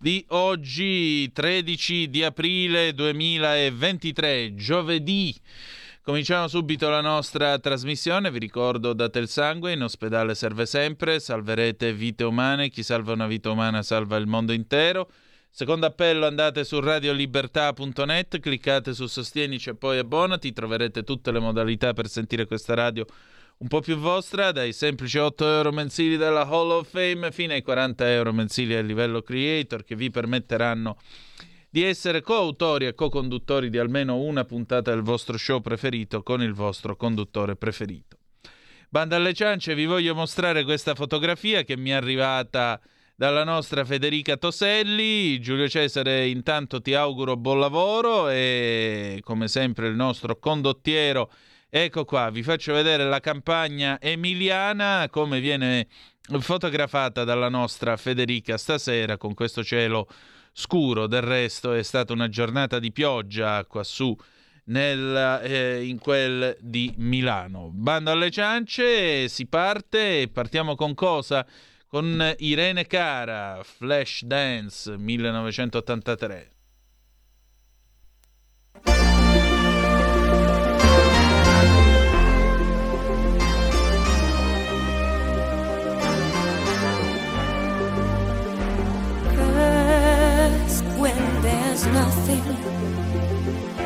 di oggi 13 di aprile 2023, giovedì. Cominciamo subito la nostra trasmissione, vi ricordo date il sangue, in ospedale serve sempre, salverete vite umane, chi salva una vita umana salva il mondo intero. Secondo appello andate su radiolibertà.net, cliccate su Sostienici e poi abbonati, troverete tutte le modalità per sentire questa radio un po' più vostra, dai semplici 8 euro mensili della Hall of Fame fino ai 40 euro mensili a livello creator che vi permetteranno di essere coautori e co-conduttori di almeno una puntata del vostro show preferito con il vostro conduttore preferito. Banda alle ciance, vi voglio mostrare questa fotografia che mi è arrivata dalla nostra Federica Toselli. Giulio Cesare, intanto ti auguro buon lavoro e come sempre il nostro condottiero Ecco qua, vi faccio vedere la campagna emiliana, come viene fotografata dalla nostra Federica stasera con questo cielo scuro. Del resto è stata una giornata di pioggia qua su nel, eh, in quel di Milano. Bando alle ciance, si parte partiamo con cosa? Con Irene Cara, Flash Dance 1983.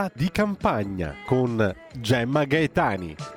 ragazza di campagna con Gemma Gaetani.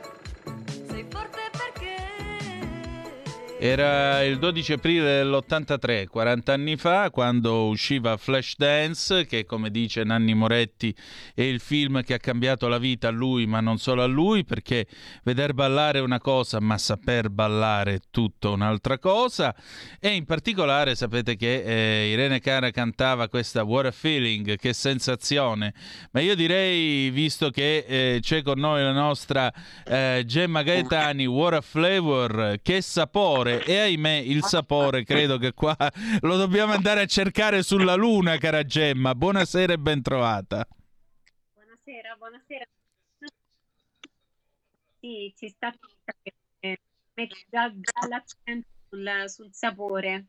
Era il 12 aprile dell'83, 40 anni fa, quando usciva Flashdance, che come dice Nanni Moretti è il film che ha cambiato la vita a lui, ma non solo a lui, perché veder ballare è una cosa, ma saper ballare è tutta un'altra cosa. E in particolare sapete che eh, Irene Cara cantava questa What a Feeling, che sensazione. Ma io direi, visto che eh, c'è con noi la nostra eh, Gemma Gaetani, What a Flavor, che sapore! E ahimè, il sapore credo che qua lo dobbiamo andare a cercare sulla luna, cara Gemma. Buonasera e ben trovata. Buonasera, buonasera. Sì, ci sta eh, mette già, già l'accento sul, sul sapore.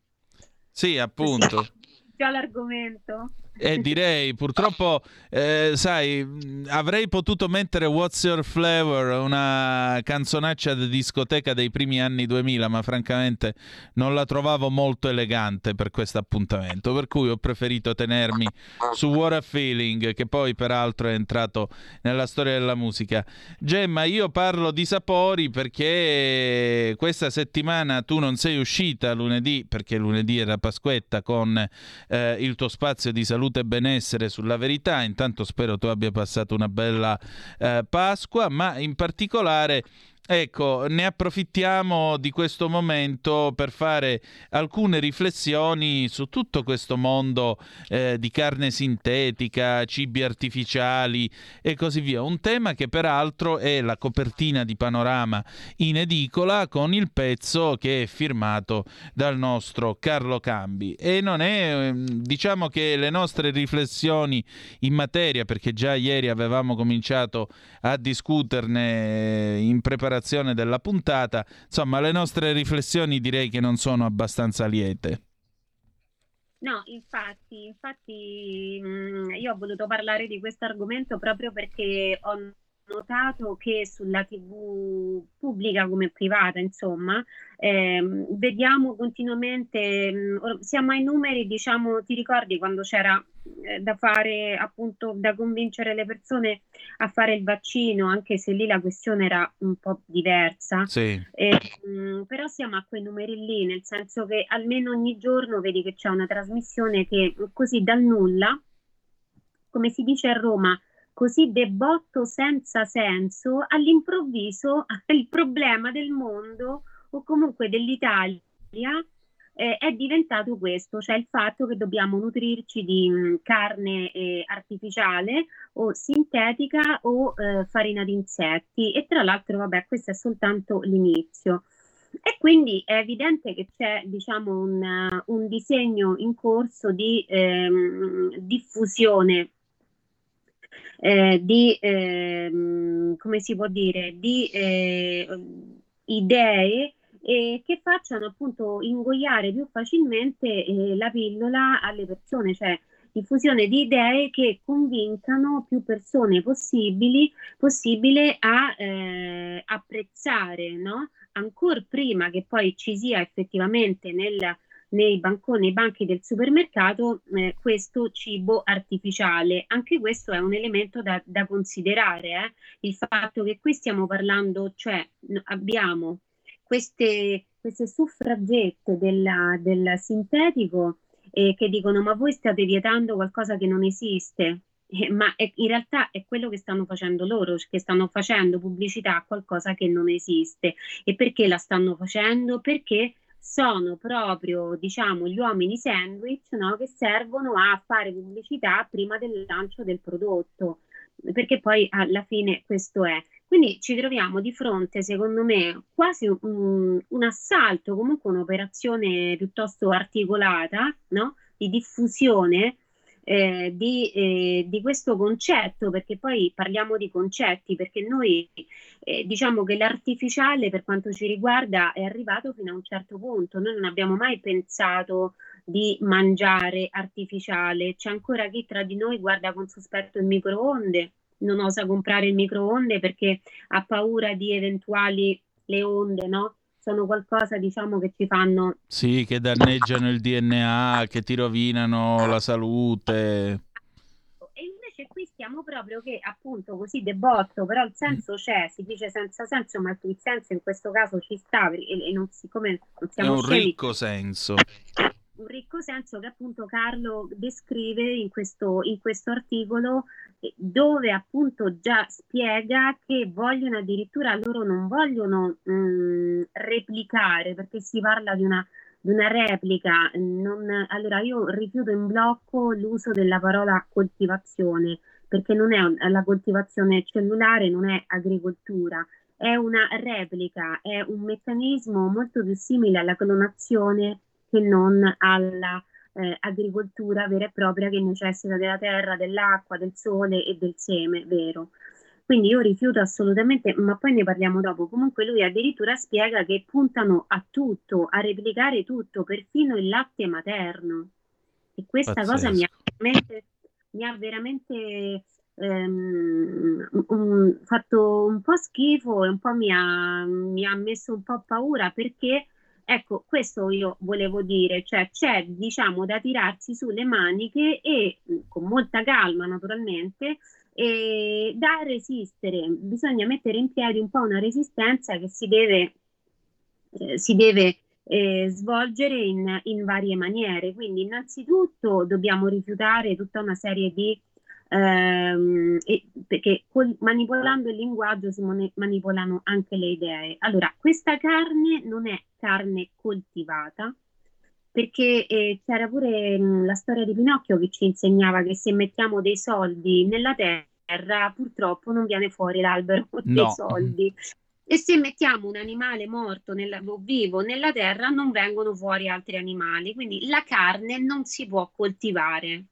Sì, appunto. Già l'argomento. E direi, purtroppo, eh, sai, avrei potuto mettere What's Your Flavor, una canzonaccia di discoteca dei primi anni 2000, ma francamente non la trovavo molto elegante per questo appuntamento, per cui ho preferito tenermi su What a Feeling, che poi peraltro è entrato nella storia della musica. Gemma, io parlo di sapori perché questa settimana tu non sei uscita lunedì, perché lunedì era Pasquetta, con eh, il tuo spazio di salute e benessere sulla verità. Intanto spero tu abbia passato una bella eh, Pasqua, ma in particolare Ecco, ne approfittiamo di questo momento per fare alcune riflessioni su tutto questo mondo eh, di carne sintetica, cibi artificiali e così via. Un tema che peraltro è la copertina di Panorama in edicola con il pezzo che è firmato dal nostro Carlo Cambi. E non è, ehm, diciamo che le nostre riflessioni in materia, perché già ieri avevamo cominciato a discuterne in preparazione della puntata. Insomma, le nostre riflessioni direi che non sono abbastanza liete. No, infatti, infatti mh, io ho voluto parlare di questo argomento proprio perché ho notato che sulla TV pubblica come privata, insomma, ehm, vediamo continuamente, mh, or- siamo ai numeri, diciamo, ti ricordi quando c'era eh, da fare, appunto, da convincere le persone a fare il vaccino, anche se lì la questione era un po' diversa. Sì, Eh, mh, però siamo a quei numeri lì, nel senso che almeno ogni giorno vedi che c'è una trasmissione che così dal nulla, come si dice a Roma, così debotto senza senso, all'improvviso il problema del mondo o comunque dell'Italia eh, è diventato questo, cioè il fatto che dobbiamo nutrirci di mh, carne eh, artificiale o sintetica o eh, farina di insetti e tra l'altro, vabbè, questo è soltanto l'inizio. E quindi è evidente che c'è, diciamo, un, un disegno in corso di ehm, diffusione eh, di, ehm, come si può dire, di eh, idee eh, che facciano appunto ingoiare più facilmente eh, la pillola alle persone, cioè diffusione di idee che convincano più persone possibili, possibile a eh, apprezzare, no? Ancora prima che poi ci sia effettivamente nel, nei banconi, nei banchi del supermercato eh, questo cibo artificiale. Anche questo è un elemento da, da considerare, eh? il fatto che qui stiamo parlando, cioè abbiamo queste, queste suffragette della- del sintetico eh, che dicono ma voi state vietando qualcosa che non esiste. Eh, ma è- in realtà è quello che stanno facendo loro, che stanno facendo pubblicità a qualcosa che non esiste. E perché la stanno facendo? Perché sono proprio, diciamo, gli uomini sandwich, no, che servono a fare pubblicità prima del lancio del prodotto, perché poi alla fine questo è. Quindi ci troviamo di fronte, secondo me, quasi un, un assalto, comunque un'operazione piuttosto articolata, no? Di diffusione eh, di, eh, di questo concetto, perché poi parliamo di concetti, perché noi eh, diciamo che l'artificiale per quanto ci riguarda è arrivato fino a un certo punto, noi non abbiamo mai pensato di mangiare artificiale, c'è ancora chi tra di noi guarda con sospetto il microonde, non osa comprare il microonde perché ha paura di eventuali le onde, no? Sono qualcosa, diciamo, che ci fanno sì, che danneggiano il DNA, che ti rovinano la salute. E invece qui stiamo proprio che appunto così debotto, però il senso c'è, si dice senza senso, ma il senso in questo caso ci sta e, e non, siccome non siamo È un scemi, ricco senso. un ricco senso che appunto Carlo descrive in questo, in questo articolo dove appunto già spiega che vogliono addirittura loro non vogliono mh, replicare perché si parla di una, di una replica non, allora io rifiuto in blocco l'uso della parola coltivazione perché non è un- la coltivazione cellulare non è agricoltura è una replica è un meccanismo molto più simile alla clonazione che non alla eh, agricoltura vera e propria che necessita della terra, dell'acqua, del sole e del seme, vero? Quindi io rifiuto assolutamente, ma poi ne parliamo dopo. Comunque lui addirittura spiega che puntano a tutto, a replicare tutto, perfino il latte materno. E questa cosa mi ha Pazzesco. veramente, mi ha veramente ehm, un- fatto un po' schifo e un po' mi ha, mi ha messo un po' paura perché Ecco, questo io volevo dire, cioè c'è diciamo da tirarsi sulle maniche e con molta calma naturalmente e da resistere, bisogna mettere in piedi un po' una resistenza che si deve, eh, si deve eh, svolgere in, in varie maniere. Quindi innanzitutto dobbiamo rifiutare tutta una serie di ehm, e- perché col- manipolando il linguaggio si mani- manipolano anche le idee. Allora, questa carne non è carne coltivata, perché eh, c'era pure mh, la storia di Pinocchio che ci insegnava che se mettiamo dei soldi nella terra, purtroppo non viene fuori l'albero dei No. soldi. E se mettiamo un animale morto nella- o vivo nella terra, non vengono fuori altri animali. Quindi la carne non si può coltivare.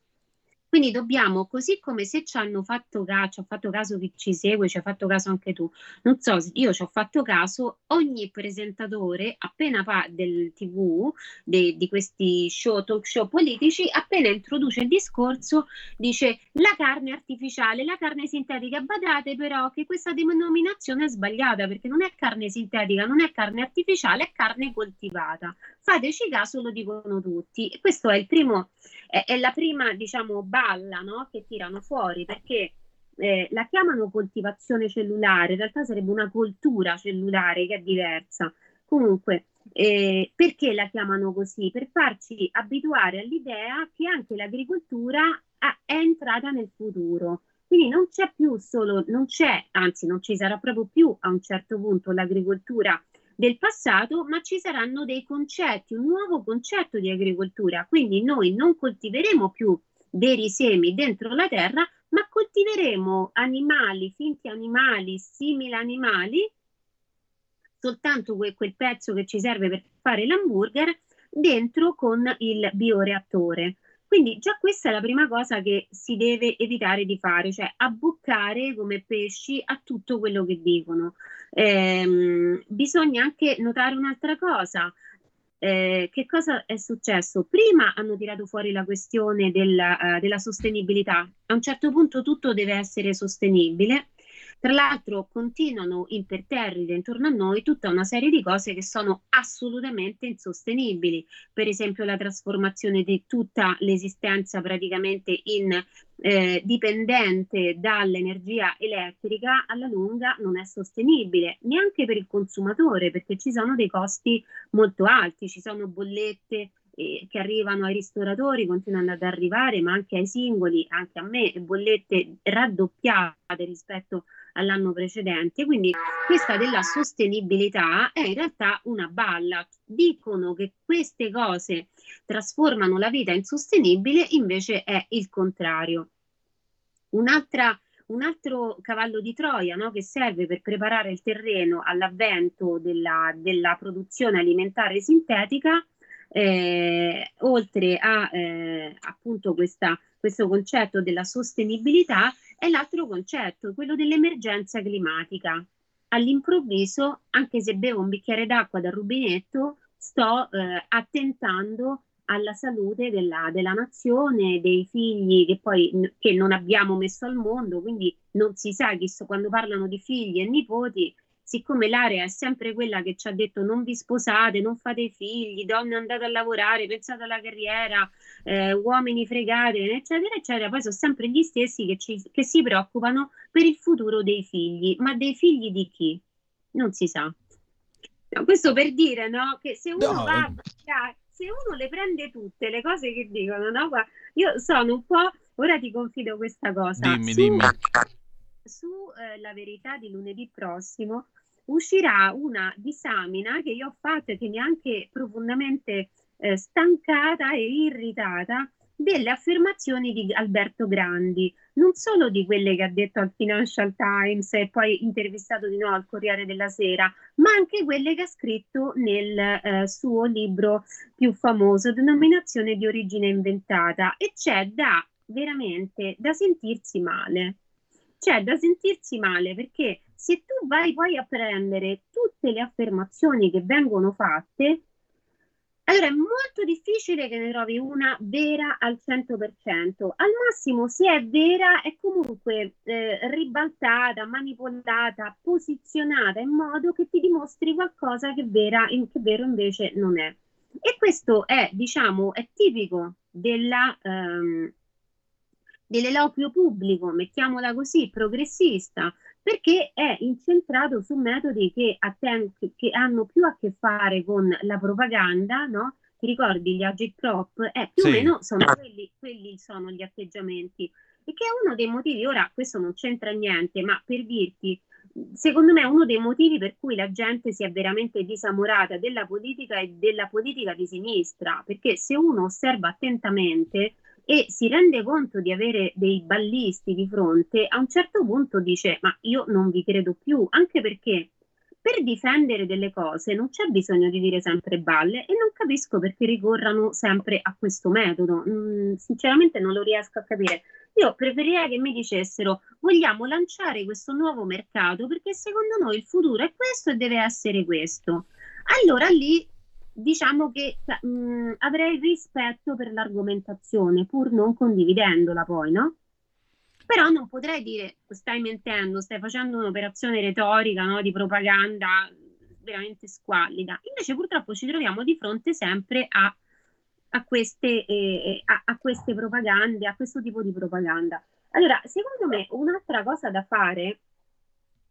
Quindi dobbiamo, così come se ci hanno fatto caso, ci ha fatto caso chi ci segue, ci ha fatto caso anche tu. Non so, io ci ho fatto caso, ogni presentatore appena fa del TV, de- di questi show, talk show politici, appena introduce il discorso, dice la carne artificiale, la carne sintetica. Badate però che questa denominazione è sbagliata perché non è carne sintetica, non è carne artificiale, è carne coltivata. Fateci caso, lo dicono tutti. E questo è il primo, è, è la prima, diciamo, balla, no? che tirano fuori perché eh, la chiamano coltivazione cellulare, in realtà sarebbe una coltura cellulare che è diversa. Comunque, eh, perché la chiamano così? Per farci abituare all'idea che anche l'agricoltura ha- è entrata nel futuro. Quindi non c'è più solo, non c'è, anzi non ci sarà proprio più a un certo punto l'agricoltura del passato, ma ci saranno dei concetti, un nuovo concetto di agricoltura. Quindi noi non coltiveremo più veri semi dentro la terra, ma coltiveremo animali, finti animali, simili animali, soltanto que- quel pezzo che ci serve per fare l'hamburger dentro con il bioreattore. Quindi già questa è la prima cosa che si deve evitare di fare, cioè abboccare come pesci a tutto quello che dicono. Ehm, bisogna anche notare un'altra cosa. Eh, che cosa è successo? Prima hanno tirato fuori la questione della, eh, della sostenibilità. A un certo punto tutto deve essere sostenibile. Tra l'altro continuano imperterrite intorno a noi tutta una serie di cose che sono assolutamente insostenibili, per esempio la trasformazione di tutta l'esistenza praticamente in eh, dipendente dall'energia elettrica alla lunga non è sostenibile neanche per il consumatore perché ci sono dei costi molto alti, ci sono bollette eh, che arrivano ai ristoratori, continuano ad arrivare, ma anche ai singoli, anche a me, bollette raddoppiate rispetto all'anno precedente. Quindi questa della sostenibilità è in realtà una balla. Dicono che queste cose trasformano la vita insostenibile, invece è il contrario. Un'altra un altro cavallo di Troia no, che serve per preparare il terreno all'avvento della, della produzione alimentare sintetica, eh, oltre a eh, appunto questa, questo concetto della sostenibilità, è l'altro concetto, quello dell'emergenza climatica. All'improvviso, anche se bevo un bicchiere d'acqua dal rubinetto, sto eh, attentando alla salute della, della nazione, dei figli che poi che non abbiamo messo al mondo, quindi non si sa chi so- quando parlano di figli e nipoti siccome l'area è sempre quella che ci ha detto non vi sposate, non fate figli, donne andate a lavorare, pensate alla carriera, eh, uomini fregate, eccetera, eccetera, poi sono sempre gli stessi che, ci, che si preoccupano per il futuro dei figli, ma dei figli di chi? Non si sa. No, questo per dire no, che se uno No. va, se uno le prende tutte le cose che dicono, no? Io sono un po', ora ti confido questa cosa. Dimmi, Su- dimmi. su eh, La Verità di lunedì prossimo uscirà una disamina che io ho fatto e che mi ha anche profondamente eh, stancata e irritata delle affermazioni di Alberto Grandi, non solo di quelle che ha detto al Financial Times e poi intervistato di nuovo al Corriere della Sera, ma anche quelle che ha scritto nel eh, suo libro più famoso, Denominazione di origine inventata. E c'è da veramente da sentirsi male. C'è da sentirsi male perché se tu vai poi a prendere tutte le affermazioni che vengono fatte, allora è molto difficile che ne trovi una vera al 100%. Al massimo, se è vera, è comunque eh, ribaltata, manipolata, posizionata in modo che ti dimostri qualcosa che, vera, in- che vero invece non è. E questo è, diciamo, è tipico della, ehm, dell'eloquio pubblico, mettiamola così, progressista, perché è incentrato su metodi che, atten- che- hanno più a che fare con la propaganda, no? Ti ricordi gli agitprop? Eh, più Sì. o meno sono quelli, quelli sono gli atteggiamenti. E che è uno dei motivi, ora questo non c'entra niente, ma per dirti, secondo me è uno dei motivi per cui la gente si è veramente disamorata della politica e della politica di sinistra, perché se uno osserva attentamente e si rende conto di avere dei ballisti di fronte, a un certo punto dice: Ma io non vi credo più, anche perché per difendere delle cose non c'è bisogno di dire sempre balle e non capisco perché ricorrano sempre a questo metodo. Mm, sinceramente non lo riesco a capire. Io preferirei che mi dicessero vogliamo lanciare questo nuovo mercato perché secondo noi il futuro è questo e deve essere questo. Allora lì diciamo che mh, avrei rispetto per l'argomentazione pur non condividendola poi, no? Però non potrei dire stai mentendo, stai facendo un'operazione retorica, no, di propaganda veramente squallida. Invece purtroppo ci troviamo di fronte sempre a, a queste, eh, a, a queste propagande, a questo tipo di propaganda. Allora, secondo me un'altra cosa da fare,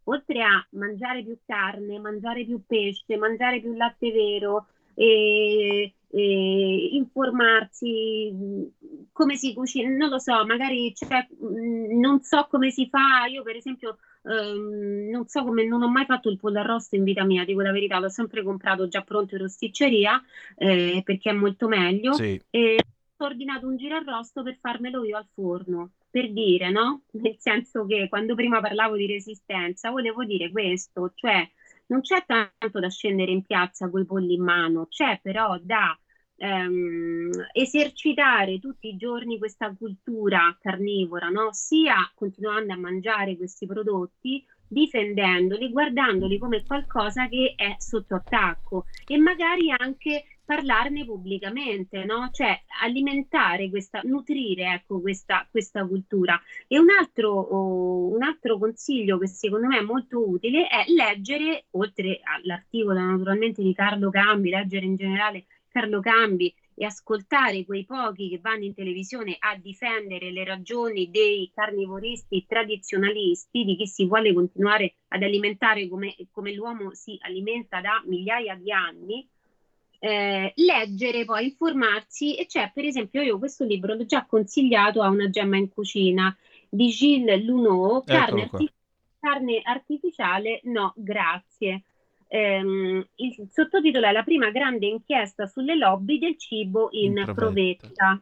oltre a mangiare più carne, mangiare più pesce, mangiare più latte vero, e, e informarsi mh, come si cucina, non lo so, magari mh, non so come si fa, io per esempio ehm, non so come, non ho mai fatto il pollo arrosto in vita mia, dico la verità, l'ho sempre comprato già pronto in rosticceria eh, perché è molto meglio Sì. e ho ordinato un girarrosto per farmelo io al forno, per dire, no? Nel senso che quando prima parlavo di resistenza, volevo dire questo, cioè non c'è tanto da scendere in piazza coi polli in mano, c'è però da ehm, esercitare tutti i giorni questa cultura carnivora, no? Sia continuando a mangiare questi prodotti, difendendoli, guardandoli come qualcosa che è sotto attacco e magari anche parlarne pubblicamente, no? Cioè alimentare questa, nutrire ecco, questa, questa cultura. E un altro, oh, un altro consiglio che secondo me è molto utile è leggere, oltre all'articolo naturalmente di Carlo Cambi, leggere in generale Carlo Cambi e ascoltare quei pochi che vanno in televisione a difendere le ragioni dei carnivoristi tradizionalisti, di chi si vuole continuare ad alimentare come, come l'uomo si alimenta da migliaia di anni, eh, leggere, poi informarsi e c'è per esempio io questo libro l'ho già consigliato a una gemma in cucina di Gilles Luneau, carne, arti- carne artificiale, no grazie. Ehm, il sottotitolo è La prima grande inchiesta sulle lobby del cibo in, In Provetta. Provetta.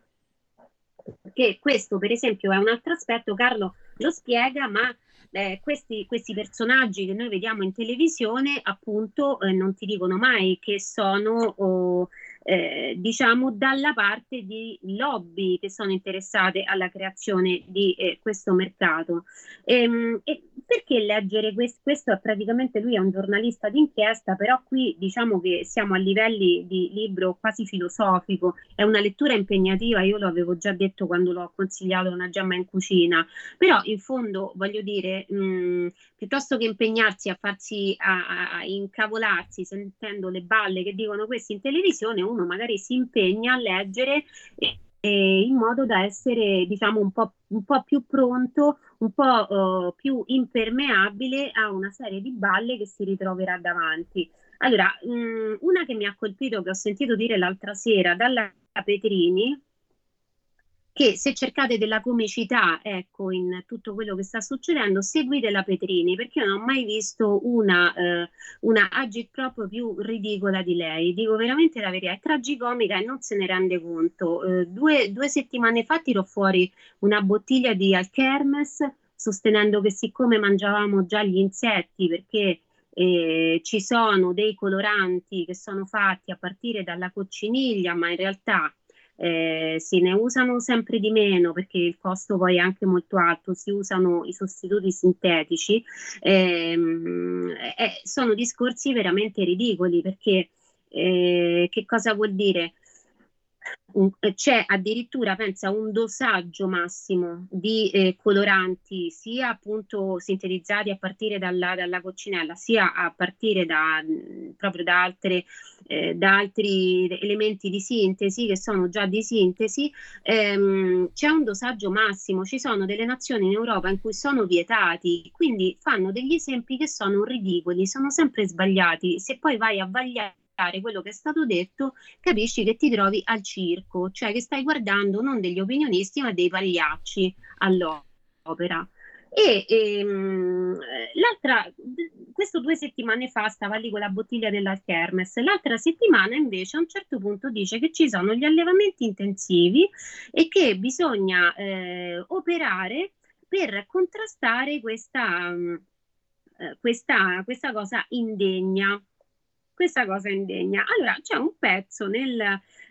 Che questo, per esempio, è un altro aspetto, Carlo lo spiega, ma eh, questi, questi personaggi che noi vediamo in televisione, appunto, eh, non ti dicono mai che sono, oh, eh, diciamo, dalla parte di lobby che sono interessate alla creazione di eh, questo mercato. Ehm, e perché leggere questo? Questo è praticamente lui è un giornalista d'inchiesta, però qui diciamo che siamo a livelli di libro quasi filosofico, è una lettura impegnativa, io lo avevo già detto quando l'ho consigliato una gemma in cucina, però in fondo voglio dire, mh, piuttosto che impegnarsi a farsi a, a incavolarsi sentendo le balle che dicono questi in televisione, uno magari si impegna a leggere e, e in modo da essere diciamo un po', un po più pronto, un po' uh, più impermeabile a una serie di balle che si ritroverà davanti. Allora, mh, una che mi ha colpito, che ho sentito dire l'altra sera dalla Petrini, che se cercate della comicità, ecco, in tutto quello che sta succedendo, seguite la Petrini, perché io non ho mai visto una, eh, una agitprop più ridicola di lei. Dico veramente la verità, è tragicomica e non se ne rende conto. Eh, due, due settimane fa tirò fuori una bottiglia di Alkermes, sostenendo che siccome mangiavamo già gli insetti, perché eh, ci sono dei coloranti che sono fatti a partire dalla cocciniglia, ma in realtà eh, se ne usano sempre di meno perché il costo poi è anche molto alto, si usano i sostituti sintetici, ehm, eh, sono discorsi veramente ridicoli perché eh, che cosa vuol dire? Eh, c'è addirittura, pensa, un dosaggio massimo di eh, coloranti, sia appunto sintetizzati a partire dalla, dalla coccinella, sia a partire da, proprio da, altre, eh, da altri elementi di sintesi che sono già di sintesi, ehm, c'è un dosaggio massimo. Ci sono delle nazioni in Europa in cui sono vietati, quindi fanno degli esempi che sono ridicoli, sono sempre sbagliati. Se poi vai a vagliare quello che è stato detto, capisci che ti trovi al circo, cioè che stai guardando non degli opinionisti ma dei pagliacci all'opera. E ehm, l'altra, questo due settimane fa stava lì con la bottiglia della Kermes, l'altra settimana invece a un certo punto dice che ci sono gli allevamenti intensivi e che bisogna eh, operare per contrastare questa, eh, questa, questa cosa indegna questa cosa indegna. Allora, c'è un pezzo nel,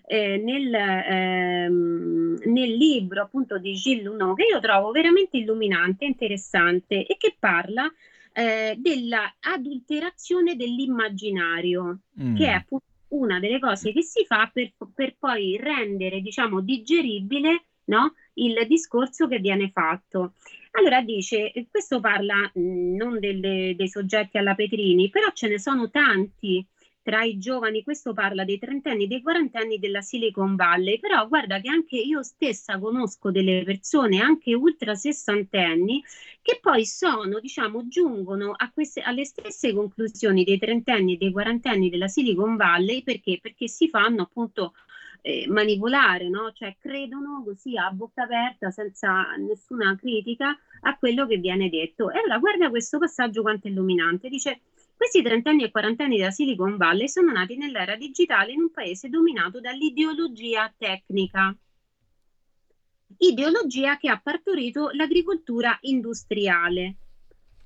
eh, nel, ehm, nel, libro appunto di Gilles Luneau che io trovo veramente illuminante, interessante e che parla eh, dell'adulterazione dell'immaginario, mm. che è appunto una delle cose che si fa per, per poi rendere, diciamo, digeribile no? il discorso che viene fatto. Allora dice, questo parla mh, mm, non delle, dei soggetti alla Petrini, però ce ne sono tanti tra i giovani, questo parla dei trentenni, dei quarantenni della Silicon Valley, però guarda che anche io stessa conosco delle persone, anche ultra sessantenni, che poi sono, diciamo, giungono queste, alle stesse conclusioni dei trentenni e dei quarantenni della Silicon Valley, perché? Perché si fanno appunto eh, manipolare, no? cioè credono così a bocca aperta, senza nessuna critica a quello che viene detto. E allora guarda questo passaggio quanto illuminante, dice questi trentenni e quarantenni della Silicon Valley sono nati nell'era digitale in un paese dominato dall'ideologia tecnica. Ideologia che ha partorito l'agricoltura industriale.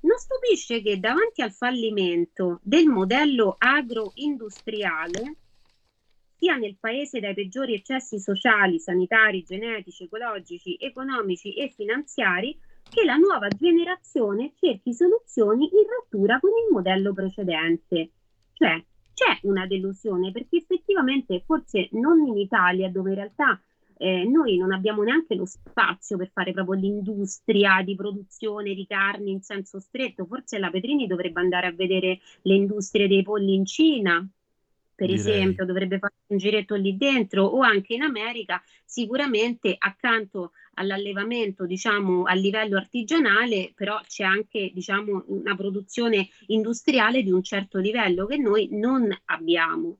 Non stupisce che davanti al fallimento del modello agroindustriale, sia nel paese dai peggiori eccessi sociali, sanitari, genetici, ecologici, economici e finanziari, che la nuova generazione cerchi soluzioni in rottura con il modello precedente. Cioè c'è una delusione perché effettivamente forse non in Italia dove in realtà eh, noi non abbiamo neanche lo spazio per fare proprio l'industria di produzione di carni in senso stretto, forse la Petrini dovrebbe andare a vedere le industrie dei polli in Cina, per Direi. esempio, dovrebbe fare un giretto lì dentro o anche in America, sicuramente accanto all'allevamento, diciamo, a livello artigianale, però c'è anche, diciamo, una produzione industriale di un certo livello che noi non abbiamo.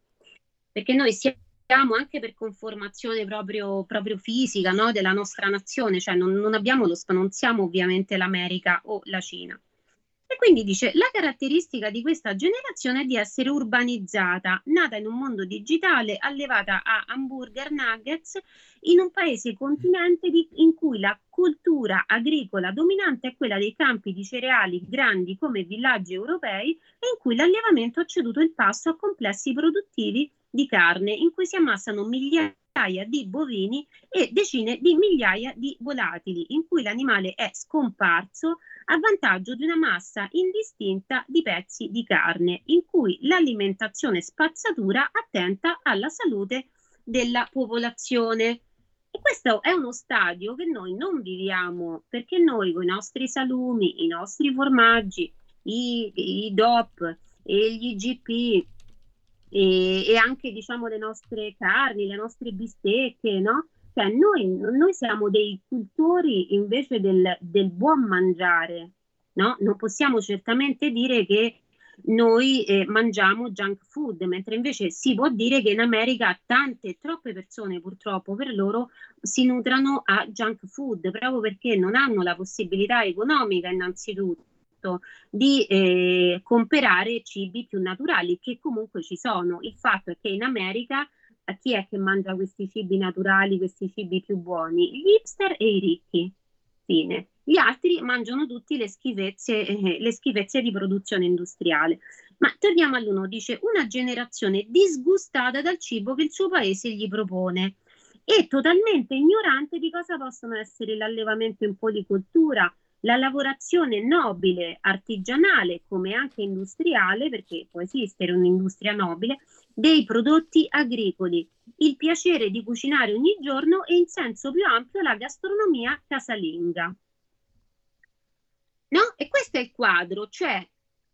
Perché noi siamo anche per conformazione proprio, proprio fisica no, della nostra nazione, cioè non, non abbiamo lo, non siamo ovviamente l'America o la Cina. E quindi dice, la caratteristica di questa generazione è di essere urbanizzata, nata in un mondo digitale, allevata a hamburger nuggets in un paese continente di, in cui la cultura agricola dominante è quella dei campi di cereali grandi come villaggi europei e in cui l'allevamento ha ceduto il passo a complessi produttivi di carne in cui si ammassano migliaia migliaia di bovini e decine di migliaia di volatili, in cui l'animale è scomparso a vantaggio di una massa indistinta di pezzi di carne, in cui l'alimentazione spazzatura attenta alla salute della popolazione. E questo è uno stadio che noi non viviamo perché noi con i nostri salumi, i nostri formaggi, i, i DOP e gli IGP e, e, anche diciamo le nostre carni, le nostre bistecche, no? Cioè noi, noi siamo dei cultori invece del, del buon mangiare, no? Non possiamo certamente dire che noi eh, mangiamo junk food, mentre invece si può dire che in America tante, troppe persone purtroppo per loro si nutrano a junk food proprio perché non hanno la possibilità economica innanzitutto di eh, comprare cibi più naturali che comunque ci sono. Il fatto è che in America eh, chi è che mangia questi cibi naturali, questi cibi più buoni? Gli hipster e i ricchi. Fine. Gli altri mangiano tutti le schifezze, eh, le schifezze di produzione industriale. Ma torniamo all'uno, dice una generazione disgustata dal cibo che il suo paese gli propone e totalmente ignorante di cosa possono essere l'allevamento in policoltura, la lavorazione nobile, artigianale come anche industriale, perché può esistere un'industria nobile, dei prodotti agricoli, il piacere di cucinare ogni giorno e in senso più ampio la gastronomia casalinga. No? E questo è il quadro, cioè,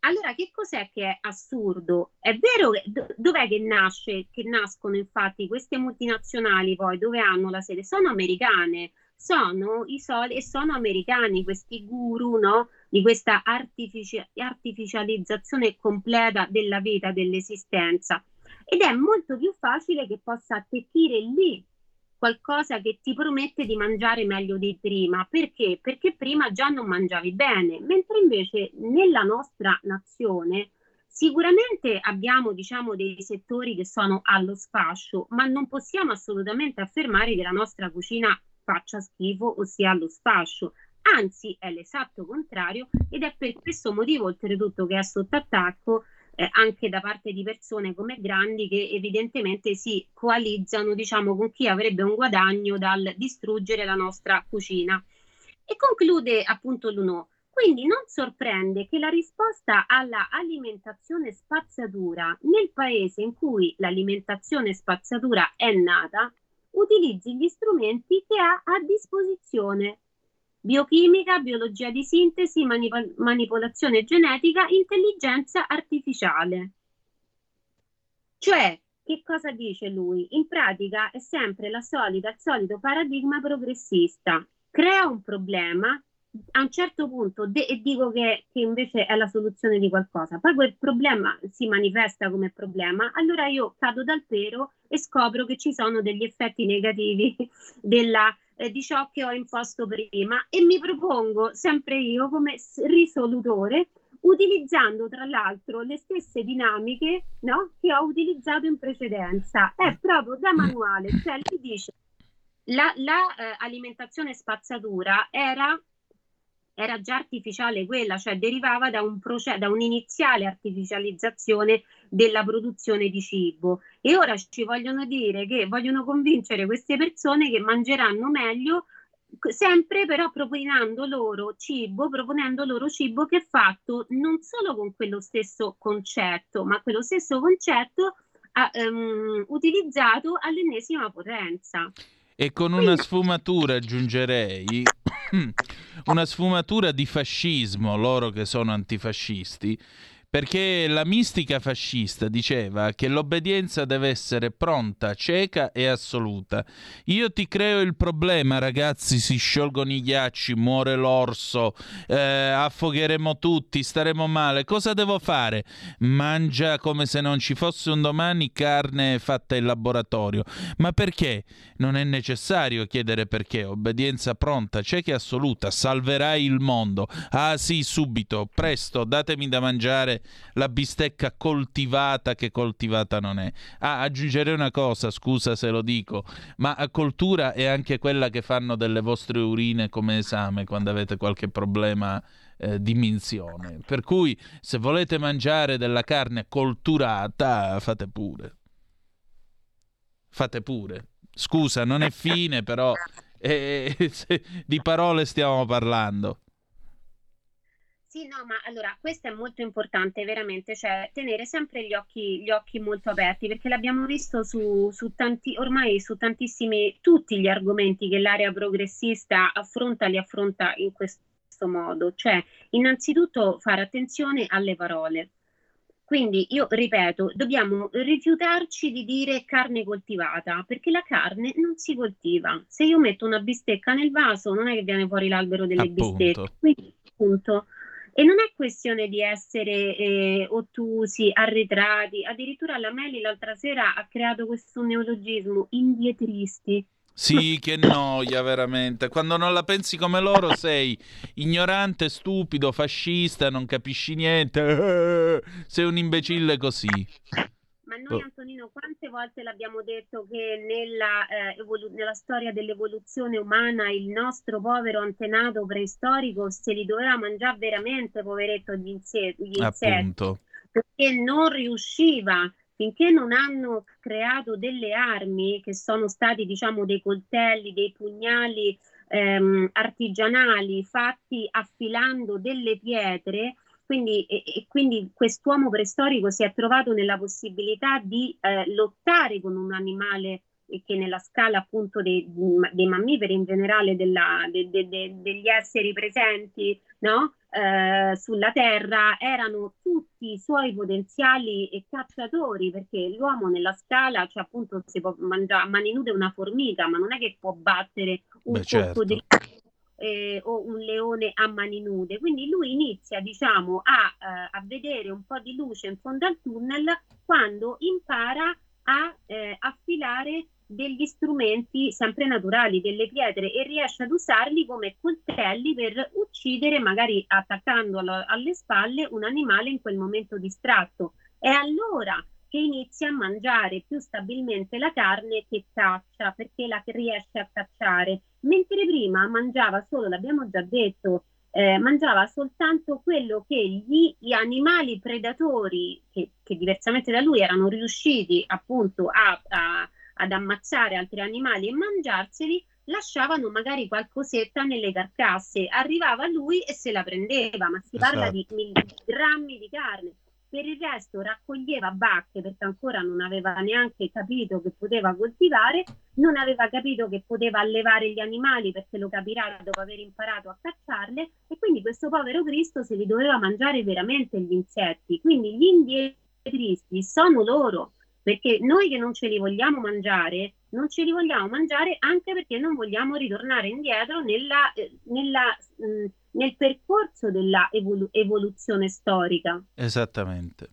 allora che cos'è che è assurdo? È vero che dov'è che nasce, che nascono infatti queste multinazionali poi, dove hanno la sede? Sono americane, sono i soli e sono americani questi guru, no? Di questa artifici- artificializzazione completa della vita, dell'esistenza. Ed è molto più facile che possa attecchire lì qualcosa che ti promette di mangiare meglio di prima. Perché? Perché prima già non mangiavi bene, mentre invece nella nostra nazione sicuramente abbiamo diciamo dei settori che sono allo sfascio, ma non possiamo assolutamente affermare che la nostra cucina faccia schifo o sia allo sfascio. Anzi, è l'esatto contrario ed è per questo motivo, oltretutto, che è sotto attacco eh, anche da parte di persone come Grandi che evidentemente si coalizzano diciamo, con chi avrebbe un guadagno dal distruggere la nostra cucina. E conclude appunto l'UNO. Quindi non sorprende che la risposta alla alimentazione spazzatura nel paese in cui l'alimentazione spazzatura è nata utilizzi gli strumenti che ha a disposizione biochimica, biologia di sintesi, manip- manipolazione genetica, intelligenza artificiale. Cioè, che cosa dice lui? In pratica è sempre la solita, il solito paradigma progressista. Crea un problema, a un certo punto de- e dico che, che, invece è la soluzione di qualcosa, poi quel problema si manifesta come problema, allora io cado dal pero e scopro che ci sono degli effetti negativi della eh, di ciò che ho imposto prima e mi propongo sempre io come risolutore utilizzando tra l'altro le stesse dinamiche no, che ho utilizzato in precedenza. È proprio da manuale, cioè lui dice la, la eh, spazzatura era era già artificiale quella, cioè derivava da, un proce- da un'iniziale artificializzazione della produzione di cibo. E ora ci vogliono dire che vogliono convincere queste persone che mangeranno meglio sempre però proponendo loro cibo, proponendo loro cibo che è fatto non solo con quello stesso concetto, ma quello stesso concetto ha, um, utilizzato all'ennesima potenza. E con una sfumatura aggiungerei una sfumatura di fascismo, loro che sono antifascisti, perché la mistica fascista diceva che l'obbedienza deve essere pronta, cieca e assoluta. Io ti creo il problema, ragazzi, si sciolgono i ghiacci, muore l'orso, eh, affogheremo tutti, staremo male. Cosa devo fare? Mangia come se non ci fosse un domani carne fatta in laboratorio. Ma perché? Non è necessario chiedere perché. Obbedienza pronta, cieca e assoluta, salverai il mondo. Ah sì, subito, presto, datemi da mangiare la bistecca coltivata che coltivata non è. Ah, aggiungerei una cosa, scusa se lo dico, ma a coltura è anche quella che fanno delle vostre urine come esame quando avete qualche problema eh, di minzione. Per cui se volete mangiare della carne colturata, fate pure. Fate pure Scusa, non è fine, però eh, di parole stiamo parlando. Sì, no, ma allora questo è molto importante, veramente, cioè tenere sempre gli occhi, gli occhi molto aperti, perché l'abbiamo visto su, su tanti, ormai su tantissimi, tutti gli argomenti che l'area progressista affronta, li affronta in questo modo, cioè innanzitutto fare attenzione alle parole. Quindi io ripeto, dobbiamo rifiutarci di dire carne coltivata, perché la carne non si coltiva. Se io metto una bistecca nel vaso, non è che viene fuori l'albero delle Appunto. bistecche. Quindi, appunto, e non è questione di essere eh, ottusi, arretrati, addirittura la Meli l'altra sera ha creato questo neologismo, indietristi. Sì, che noia veramente. Quando non la pensi come loro sei ignorante, stupido, fascista, non capisci niente. Sei un imbecille così. Ma noi, Oh. Antonino, quante volte l'abbiamo detto che nella, eh, evolu- nella storia dell'evoluzione umana il nostro povero antenato preistorico se li doveva mangiare veramente, poveretto, gli, inse- gli insetti, perché non riusciva, finché non hanno creato delle armi che sono stati, diciamo, dei coltelli, dei pugnali ehm, artigianali fatti affilando delle pietre. Quindi, e, e quindi quest'uomo preistorico si è trovato nella possibilità di eh, lottare con un animale eh, che nella scala appunto dei, dei mammiferi in generale della- de- de- de- degli esseri presenti no? eh, sulla Terra erano tutti i suoi potenziali cacciatori perché l'uomo nella scala cioè appunto si può mangiare a mani nude una formica ma non è che può battere un Beh, certo. coccodrillo eh, o un leone a mani nude. Quindi lui inizia, diciamo, a, eh, a vedere un po' di luce in fondo al tunnel quando impara a eh, affilare degli strumenti sempre naturali, delle pietre e riesce ad usarli come coltelli per uccidere, magari attaccando alle spalle un animale in quel momento distratto. È allora che inizia a mangiare più stabilmente la carne che caccia, perché la riesce a cacciare, mentre prima mangiava solo, l'abbiamo già detto, eh, mangiava soltanto quello che gli, gli animali predatori, che, che diversamente da lui erano riusciti appunto a- a- ad ammazzare altri animali e mangiarseli, lasciavano magari qualcosetta nelle carcasse. Arrivava lui e se la prendeva, ma si parla di milligrammi di carne. Per il resto raccoglieva bacche perché ancora non aveva neanche capito che poteva coltivare, non aveva capito che poteva allevare gli animali perché lo capirà dopo aver imparato a cacciarle e quindi questo povero Cristo se li doveva mangiare veramente gli insetti. Quindi gli indietristi sono loro, perché noi che non ce li vogliamo mangiare, non ce li vogliamo mangiare anche perché non vogliamo ritornare indietro nella, eh, nella, mh, nel percorso della evolu- evoluzione storica. Esattamente.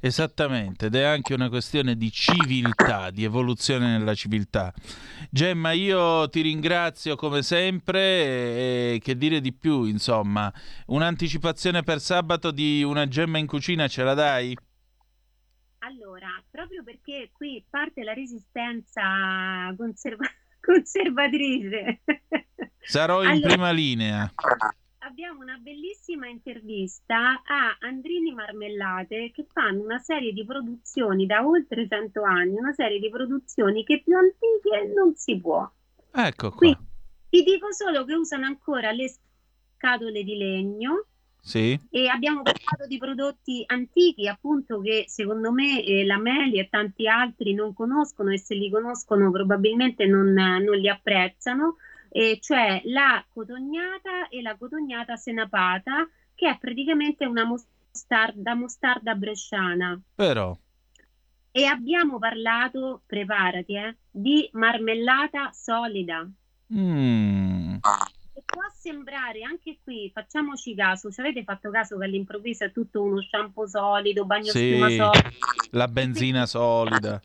Esattamente, ed è anche una questione di civiltà, di evoluzione nella civiltà. Gemma, io ti ringrazio come sempre e che dire di più, insomma, un'anticipazione per sabato di una gemma in cucina ce la dai? Allora, proprio perché qui parte la resistenza conserva- conservatrice. Sarò in Allora- prima linea. abbiamo una bellissima intervista a Andrini Marmellate che fanno una serie di produzioni da oltre 100 anni, una serie di produzioni che più antiche non si può. Ecco qua. Qui ti dico solo che usano ancora le scatole di legno Sì? e abbiamo parlato di prodotti antichi appunto che secondo me eh, la Meli e tanti altri non conoscono e se li conoscono probabilmente non, non li apprezzano, e cioè la cotognata e la cotognata senapata che è praticamente una mostarda, mostarda bresciana. Però, E abbiamo parlato, preparati, eh, di marmellata solida. mm, E può sembrare anche qui, facciamoci caso, ci avete fatto caso che all'improvviso è tutto uno shampoo solido, bagno Sì. solido, la benzina solida.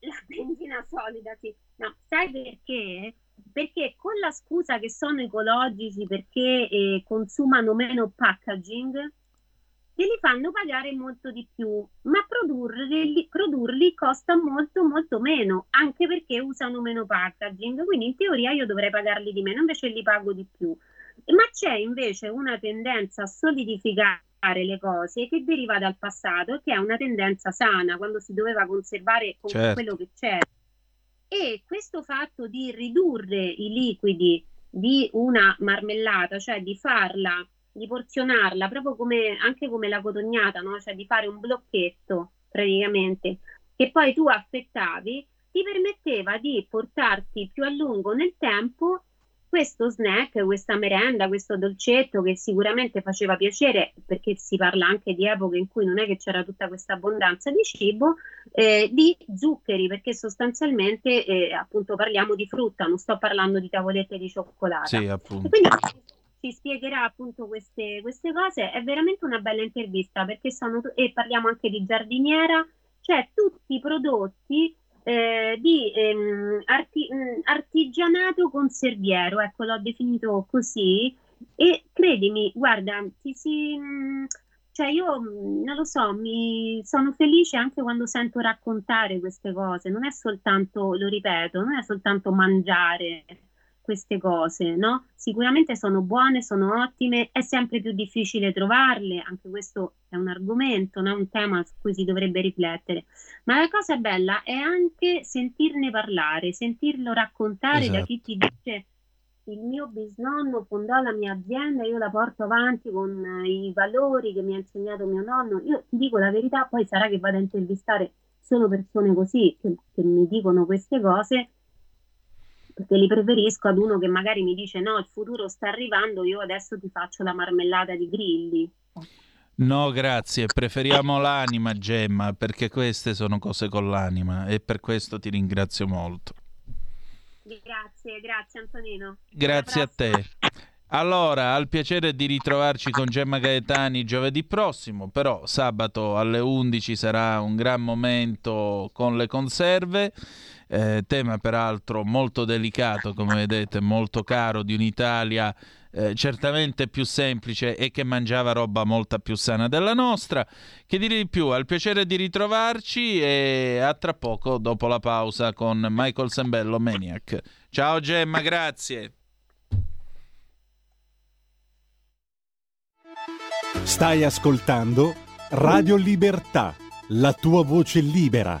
la benzina solida, sì. No, sai perché? Perché con la scusa che sono ecologici perché eh, consumano meno packaging, te li fanno pagare molto di più, ma produrli, produrli costa molto molto meno, anche perché usano meno packaging, quindi in teoria io dovrei pagarli di meno, invece li pago di più. Ma c'è invece una tendenza a solidificare le cose che deriva dal passato e che è una tendenza sana, quando si doveva conservare con Certo. quello che c'era. e questo fatto di ridurre i liquidi di una marmellata, cioè di farla, di porzionarla proprio come anche come la cotognata, no? cioè di fare un blocchetto praticamente che poi tu affettavi, ti permetteva di portarti più a lungo nel tempo questo snack, questa merenda, questo dolcetto che sicuramente faceva piacere perché si parla anche di epoche in cui non è che c'era tutta questa abbondanza di cibo, eh, di zuccheri perché sostanzialmente eh, appunto parliamo di frutta, non sto parlando di tavolette di cioccolata. Sì, appunto. Quindi ci spiegherà appunto queste, queste cose, è veramente una bella intervista perché sono, e parliamo anche di giardiniera, cioè tutti i prodotti eh, di ehm, arti- mm, artigianato conserviero, ecco l'ho definito così. E credimi, guarda, ti si, mm, cioè io mm, non lo so, mi sono felice anche quando sento raccontare queste cose, non è soltanto, lo ripeto, non è soltanto mangiare queste cose, no? Sicuramente sono buone, sono ottime, è sempre più difficile trovarle, anche questo è un argomento, no? un tema su cui si dovrebbe riflettere, ma la cosa bella è anche sentirne parlare, sentirlo raccontare Esatto. da chi ti dice il mio bisnonno fondò la mia azienda, io la porto avanti con eh, i valori che mi ha insegnato mio nonno. Io ti dico la verità, poi sarà che vado a intervistare solo persone così che, che mi dicono queste cose, perché li preferisco ad uno che magari mi dice no, il futuro sta arrivando, io adesso ti faccio la marmellata di grilli. No, grazie, preferiamo l'anima, Gemma, perché queste sono cose con l'anima e per questo ti ringrazio molto. Grazie, grazie Antonino. Grazie a te. Allora, al piacere di ritrovarci con Gemma Gaetani giovedì prossimo, però sabato alle 11 sarà un gran momento con le conserve, eh, tema peraltro molto delicato, come vedete, molto caro di un'Italia eh, certamente più semplice e che mangiava roba molto più sana della nostra. Che dire di più? Al piacere di ritrovarci e a tra poco dopo la pausa con Michael Sembello Maniac. Ciao Gemma, grazie. Stai ascoltando Radio Libertà, la tua voce libera,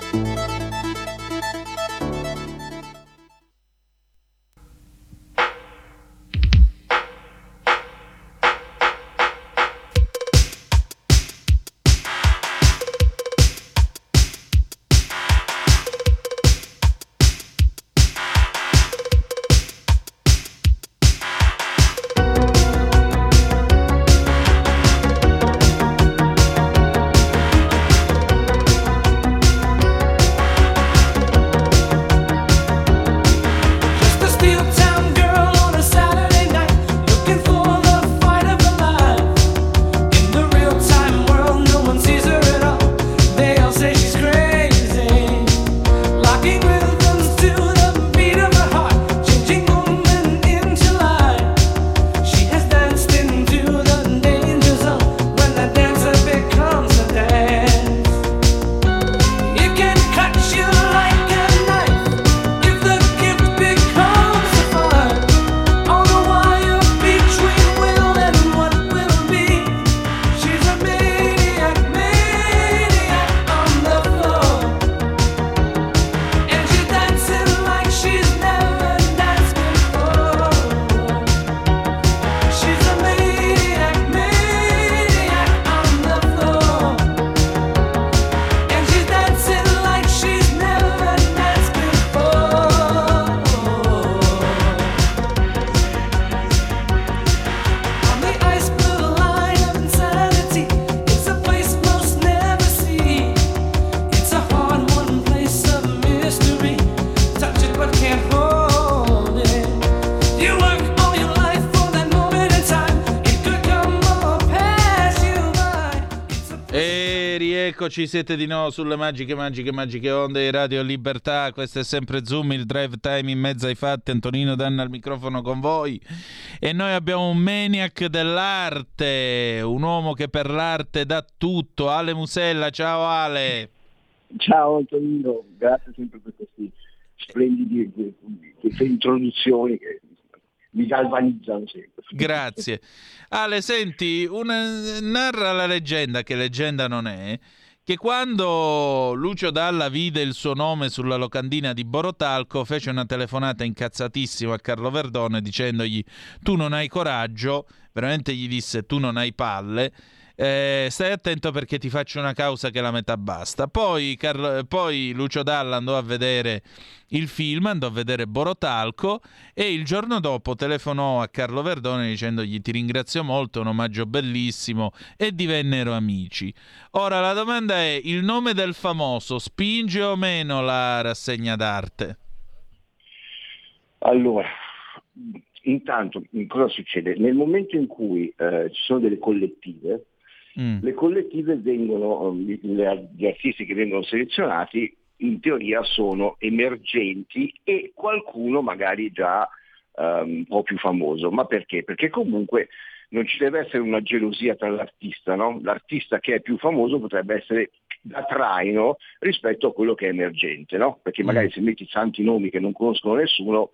E rieccoci, siete di nuovo sulle magiche, magiche, magiche onde di Radio Libertà. Questo è sempre Zoom, il drive time in mezzo ai fatti. Antonino Danna al microfono con voi. E noi abbiamo un maniac dell'arte, un uomo che per l'arte dà tutto. Ale Musella, ciao Ale. Ciao Antonino, grazie sempre per questi splendidi queste introduzioni che mi galvanizzano sempre. Grazie. Ale, senti, una- narra la leggenda, che leggenda non è, che quando Lucio Dalla vide il suo nome sulla locandina di Borotalco fece una telefonata incazzatissimo a Carlo Verdone dicendogli tu non hai coraggio, veramente gli disse tu non hai palle, eh, stai attento perché ti faccio una causa che la metà basta. Poi, Carlo- poi Lucio Dalla andò a vedere il film, andò a vedere Borotalco e il giorno dopo telefonò a Carlo Verdone dicendogli ti ringrazio molto, un omaggio bellissimo e divennero amici. Ora la domanda è, il nome del famoso spinge o meno la rassegna d'arte? Allora, intanto cosa succede? Nel momento in cui eh, ci sono delle collettive, Mm. le collettive vengono, le- gli artisti che vengono selezionati in teoria sono emergenti e qualcuno magari già ehm, un po' più famoso. Ma perché? Perché comunque non ci deve essere una gelosia tra l'artista, no? L'artista che è più famoso potrebbe essere da traino rispetto a quello che è emergente, no? Perché magari Mm. se metti tanti nomi che non conoscono nessuno,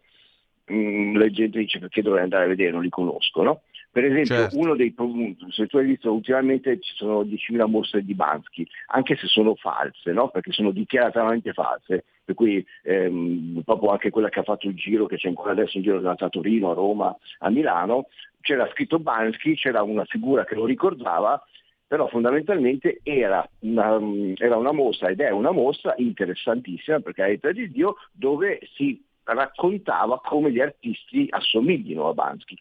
mm, la gente dice perché dovrei andare a vedere, non li conosco, no? Per esempio, Certo. uno dei pro- se tu hai visto ultimamente ci sono 10.000 mostre di Bansky, anche se sono false, no? perché sono dichiaratamente false, per cui ehm, proprio anche quella che ha fatto il giro, che c'è ancora adesso in giro da a Torino, a Roma, a Milano, c'era scritto Bansky, c'era una figura che lo ricordava, però fondamentalmente era una, era una mostra ed è una mostra interessantissima per carità di Dio, dove si raccontava come gli artisti assomiglino a Bansky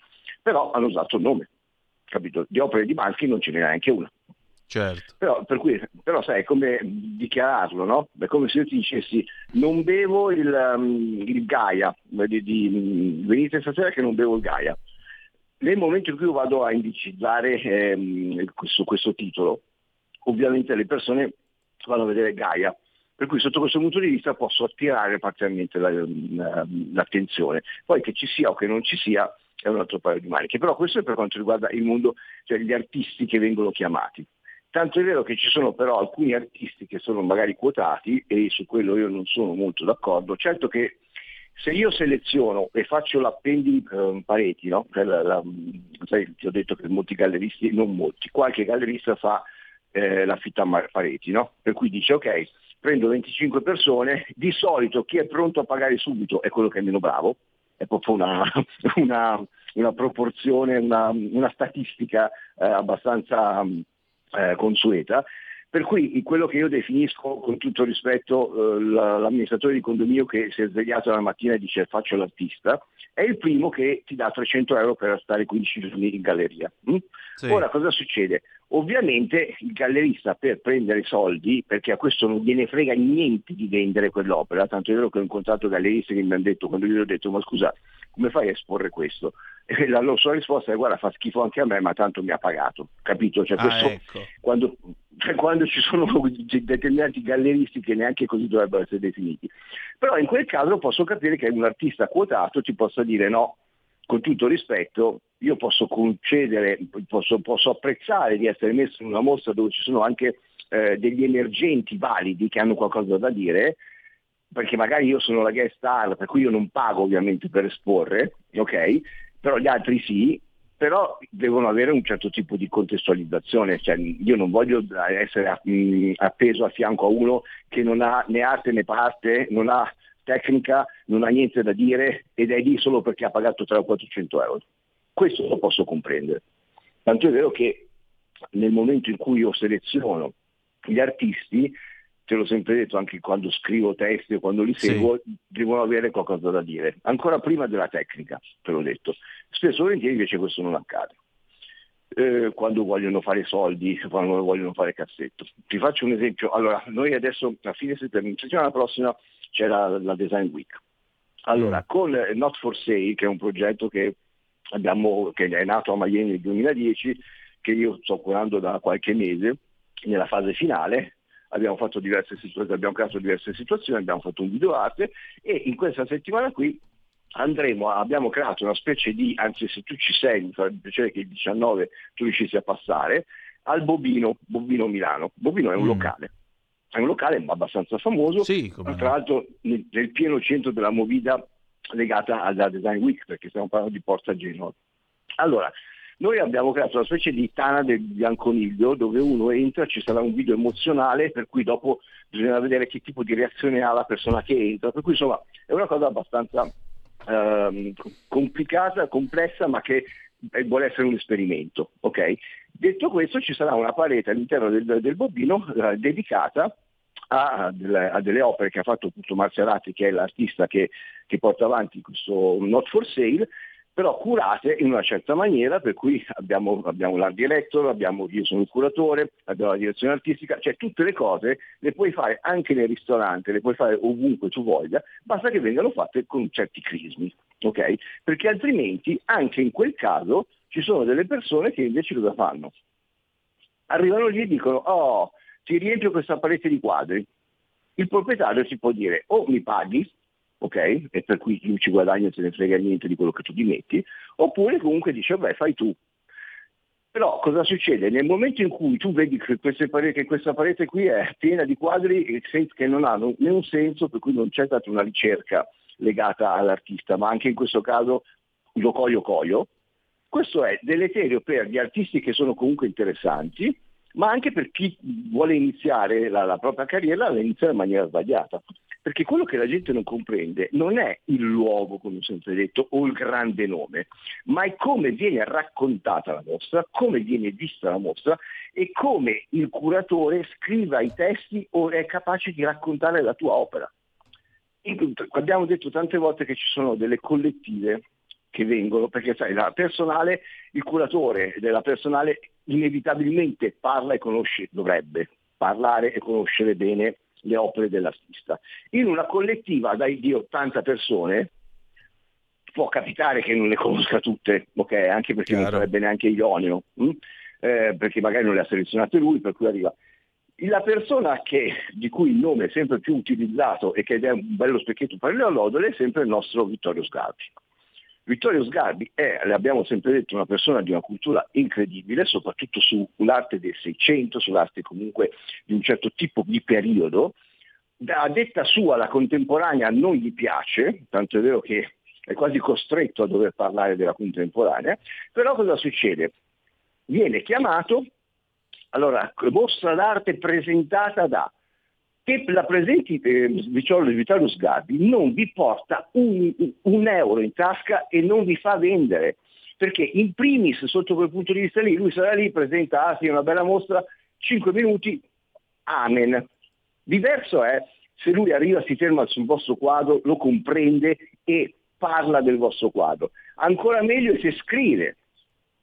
però hanno usato il nome, capito? Di opere di Bansky non ce n'è neanche una. Certo. Però, per cui, però sai, è come dichiararlo, no? È come se io ti dicessi non bevo il, um, il Gaia, di, di- venite stasera che non bevo il Gaia. Nel momento in cui io vado a indicizzare ehm, questo, questo titolo, ovviamente le persone vanno a vedere Gaia. Per cui sotto questo punto di vista posso attirare parzialmente la- la- l'attenzione. Poi che ci sia o che non ci sia è un altro paio di maniche. Però questo è per quanto riguarda il mondo, cioè gli artisti che vengono chiamati. Tanto è vero che ci sono però alcuni artisti che sono magari quotati e su quello io non sono molto d'accordo. Certo che se io seleziono e faccio l'appendi eh, pareti, no? Cioè la- la- sai, ti ho detto che molti galleristi, non molti, qualche gallerista fa eh, l'affitta a pareti, no? per cui dice ok, prendo 25 persone, di solito chi è pronto a pagare subito è quello che è meno bravo, è proprio una, una- una proporzione, una, una statistica eh, abbastanza eh, consueta. Per cui quello che io definisco con tutto rispetto eh, la- l'amministratore di condominio che si è svegliato la mattina e dice faccio l'artista, è il primo che ti dà 300 euro per stare 15 giorni in galleria. mm? Sì. Ora cosa succede? Ovviamente il gallerista per prendere soldi, perché a questo non gliene frega niente di vendere quell'opera, tanto è vero che ho incontrato galleristi che mi hanno detto, quando gli ho detto ma scusa, come fai a esporre questo? E la loro sua risposta è guarda fa schifo anche a me, ma tanto mi ha pagato, capito? Cioè, Ah, questo, ecco. quando, cioè, quando ci sono determinati galleristi che neanche così dovrebbero essere definiti. Però in quel caso posso capire che un artista quotato ti possa dire no, con tutto rispetto, io posso concedere, posso, posso apprezzare di essere messo in una mostra dove ci sono anche eh, degli emergenti validi che hanno qualcosa da dire, perché magari io sono la guest star, per cui io non pago ovviamente per esporre, ok? Però gli altri sì, però devono avere un certo tipo di contestualizzazione, cioè, io non voglio essere mh, appeso a fianco a uno che non ha né arte né parte, non ha tecnica, non ha niente da dire ed è lì solo perché ha pagato 300 o 400 euro. Questo lo posso comprendere. Tanto è vero che nel momento in cui io seleziono gli artisti, te l'ho sempre detto anche quando scrivo testi o quando li Sì. seguo, devono avere qualcosa da dire, ancora prima della tecnica, te l'ho detto. Spesso e volentieri invece questo non accade. Eh, quando vogliono fare soldi, quando vogliono fare cassetto. Ti faccio un esempio. Allora, noi adesso a fine settimana, settimana prossima c'era la Design Week. Allora, con eh, Not for Sale, che è un progetto che, abbiamo, che è nato a Miami nel 2010, che io sto curando da qualche mese, nella fase finale, abbiamo fatto diverse situazioni, abbiamo creato diverse situazioni, abbiamo fatto un video arte e in questa settimana qui andremo, abbiamo creato una specie di, anzi se tu ci sei, mi farebbe piacere che il 19 tu riuscissi a passare, al Bobino, Bobino Milano. Bobino è un Mm. locale, è un locale abbastanza famoso, Sì, tra no. l'altro nel, nel pieno centro della movida legata alla Design Week, perché stiamo parlando di Porta Genova. Allora, Noi abbiamo creato una specie di tana del bianconiglio dove uno entra, ci sarà un video emozionale per cui dopo bisogna vedere che tipo di reazione ha la persona che entra, per cui insomma è una cosa abbastanza ehm, complicata, complessa, ma che eh, vuole essere un esperimento. ok? Detto questo ci sarà una parete all'interno del, del bobino eh, dedicata a delle, a delle opere che ha fatto appunto Marzerati, che è l'artista che, che porta avanti questo Not for Sale, però curate in una certa maniera, per cui abbiamo, abbiamo l'art director, abbiamo, io sono il curatore, abbiamo la direzione artistica, cioè tutte le cose le puoi fare anche nel ristorante, le puoi fare ovunque tu voglia, basta che vengano fatte con certi crismi, ok? Perché altrimenti anche in quel caso ci sono delle persone che invece cosa fanno? Arrivano lì e dicono, oh, ti riempio questa parete di quadri. Il proprietario si può dire o mi paghi, ok? E per cui lui ci guadagna e se ne frega niente di quello che tu gli metti, oppure comunque dice, beh, fai tu. Però cosa succede? Nel momento in cui tu vedi che, pareti, che questa parete qui è piena di quadri che non hanno né un senso, per cui non c'è stata una ricerca legata all'artista, ma anche in questo caso lo coio coio, questo è deleterio per gli artisti che sono comunque interessanti, ma anche per chi vuole iniziare la, la propria carriera la inizia in maniera sbagliata. Perché quello che la gente non comprende non è il luogo, come ho sempre detto, o il grande nome, ma è come viene raccontata la mostra, come viene vista la mostra e come il curatore scriva i testi o è capace di raccontare la tua opera. Abbiamo detto tante volte che ci sono delle collettive che vengono, perché sai, la personale, il curatore della personale inevitabilmente parla e conosce, dovrebbe parlare e conoscere bene le opere dell'artista. In una collettiva dai di 80 persone può capitare che non le conosca tutte, ok? Anche perché Chiaro. non sarebbe neanche idoneo, hm? Eh, perché magari non le ha selezionate lui, per cui arriva. La persona che, di cui il nome è sempre più utilizzato e che è un bello specchietto per le allodole è sempre il nostro Vittorio Sgarbi. Vittorio Sgarbi è, l'abbiamo sempre detto, una persona di una cultura incredibile, soprattutto sull'arte del Seicento, sull'arte comunque di un certo tipo di periodo. A detta sua la contemporanea non gli piace, tanto è vero che è quasi costretto a dover parlare della contemporanea, però cosa succede? Viene chiamato, allora, mostra d'arte presentata da che la presenti eh, Vittorio, Sgarbi non vi porta un, un euro in tasca e non vi fa vendere, perché in primis sotto quel punto di vista lì lui sarà lì, presenta ah, sì, una bella mostra, 5 minuti, amen. Diverso è se lui arriva, si ferma sul vostro quadro, lo comprende e parla del vostro quadro. Ancora meglio se scrive,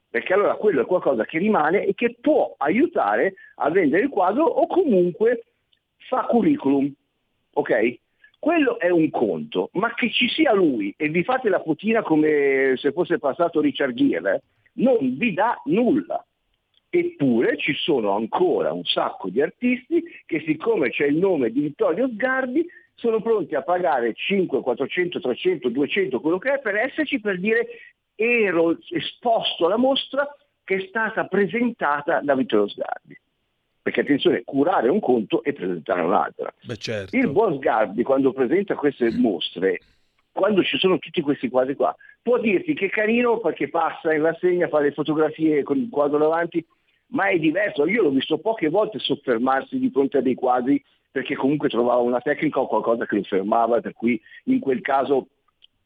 perché allora quello è qualcosa che rimane e che può aiutare a vendere il quadro o comunque fa curriculum, ok? Quello è un conto, ma che ci sia lui e vi fate la fotina come se fosse passato Richard Gere, non vi dà nulla. Eppure ci sono ancora un sacco di artisti che siccome c'è il nome di Vittorio Sgarbi sono pronti a pagare 5, 400, 300, 200, quello che è, per esserci, per dire ero esposto alla mostra che è stata presentata da Vittorio Sgarbi. Perché attenzione, curare un conto e presentare un'altra. Beh, certo. Il buon Sgarbi quando presenta queste mostre, quando ci sono tutti questi quadri qua, può dirti che è carino perché passa in rassegna, fa le fotografie con il quadro davanti, ma è diverso. Io l'ho visto poche volte soffermarsi di fronte a dei quadri perché comunque trovava una tecnica o qualcosa che lo fermava, per cui in quel caso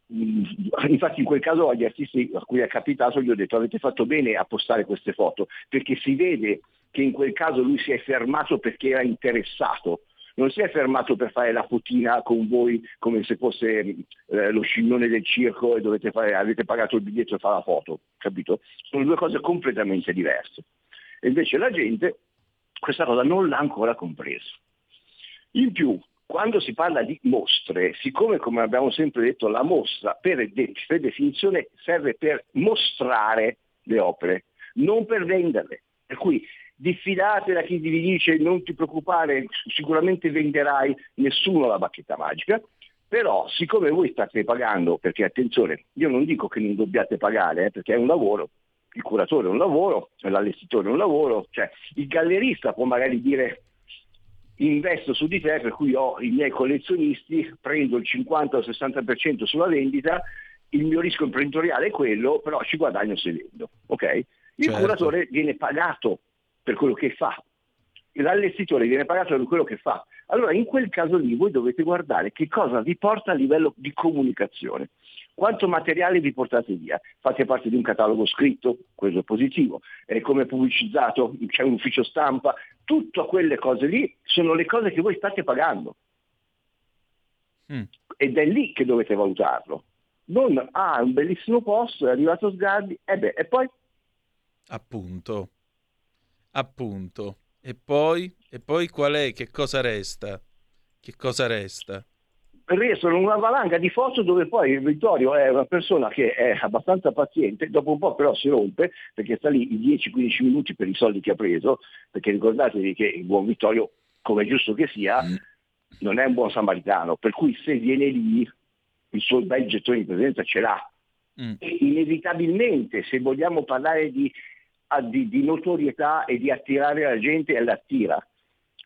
mh, Infatti in quel caso agli artisti a cui è capitato gli ho detto avete fatto bene a postare queste foto perché si vede che in quel caso lui si è fermato perché era interessato, non si è fermato per fare la fotina con voi come se fosse eh, lo scimmione del circo e dovete fare, avete pagato il biglietto e fare la foto, capito? Sono due cose completamente diverse. E invece la gente questa cosa non l'ha ancora compreso. In più, quando si parla di mostre, siccome come abbiamo sempre detto la mostra per, de- per definizione serve per mostrare le opere, non per venderle. Per cui diffidate da chi vi dice non ti preoccupare, sicuramente venderai, nessuno la bacchetta magica, però siccome voi state pagando, perché attenzione, io non dico che non dobbiate pagare, eh, perché è un lavoro, il curatore è un lavoro, l'allestitore è un lavoro, cioè il gallerista può magari dire investo su di te per cui ho i miei collezionisti, prendo il 50 o 60% sulla vendita, il mio rischio imprenditoriale è quello, però ci guadagno se vendo, ok? Il Certo. curatore viene pagato per quello che fa, l'allestitore viene pagato per quello che fa. Allora in quel caso lì voi dovete guardare che cosa vi porta a livello di comunicazione. Quanto materiale vi portate via? Fate parte di un catalogo scritto, quello è positivo, è come pubblicizzato, c'è un ufficio stampa, tutte quelle cose lì sono le cose che voi state pagando Mm. ed è lì che dovete valutarlo. Non, ah, è un bellissimo posto, è arrivato Sgarbi, e beh, e poi? Appunto. Appunto. E poi? E poi qual è? Che cosa resta? Che cosa resta? restano una valanga di foto dove poi Vittorio è una persona che è abbastanza paziente, dopo un po' però si rompe perché sta lì i 10-15 minuti per i soldi che ha preso, perché ricordatevi che il buon Vittorio, come è giusto che sia, non è un buon samaritano, per cui se viene lì il suo bel gettone di presenza ce l'ha. Mm. E inevitabilmente se vogliamo parlare di, di- di notorietà e di attirare la gente, la attira.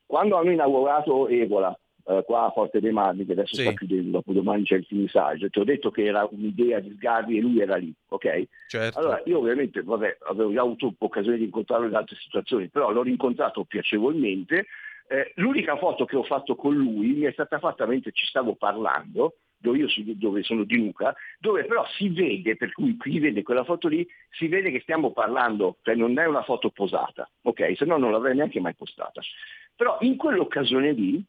Quando hanno inaugurato Evola, eh, qua a Forte dei Marmi, che adesso Sì. sta chiudendo, dopo domani c'è il finissage, ti ho detto che era un'idea di Sgarbi e lui era lì, ok? Certo. Allora io ovviamente vabbè, avevo già avuto occasione di incontrarlo in altre situazioni, però l'ho rincontrato piacevolmente. Eh, l'unica foto che ho fatto con lui mi è stata fatta mentre ci stavo parlando, dove io si- dove sono di Luca, dove però si vede, per cui chi vede quella foto lì, si vede che stiamo parlando, cioè non è una foto posata, ok? Se no non l'avrei neanche mai postata. Però in quell'occasione lì,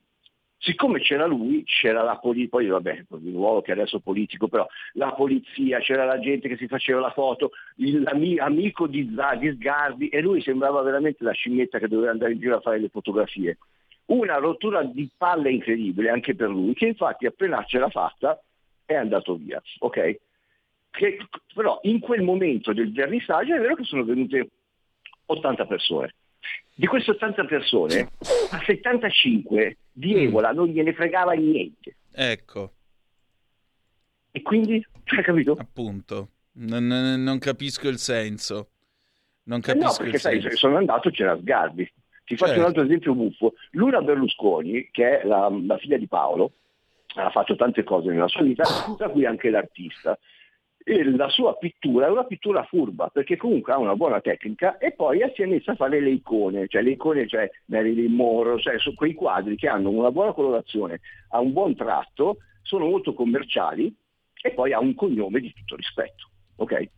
siccome c'era lui, c'era la polizia, poi vabbè, il ruolo che adesso politico, però la polizia, c'era la gente che si faceva la foto, il- l'ami- amico di, Za- di Sgarbi e lui sembrava veramente la scimmietta che doveva andare in giro a fare le fotografie. Una rottura di palle incredibile anche per lui, che infatti appena ce l'ha fatta è andato via, ok? Che, però in quel momento del vernissaggio è vero che sono venute 80 persone. Di queste 80 persone, a 75 di Evola non gliene fregava niente. Ecco, E quindi, hai capito? appunto. Non, non- non capisco il senso. Non Eh no, capisco perché il sai, senso. sono andato c'era Sgarbi. Ti faccio Certo. un altro esempio buffo. Luna Berlusconi, che è la, la figlia di Paolo, ha fatto tante cose nella sua vita, tra cui anche l'artista. E la sua pittura è una pittura furba, perché comunque ha una buona tecnica e poi si è messa a fare le icone, cioè le icone, cioè Marilyn Monroe, cioè su quei quadri che hanno una buona colorazione, ha un buon tratto, sono molto commerciali e poi ha un cognome di tutto rispetto. ok?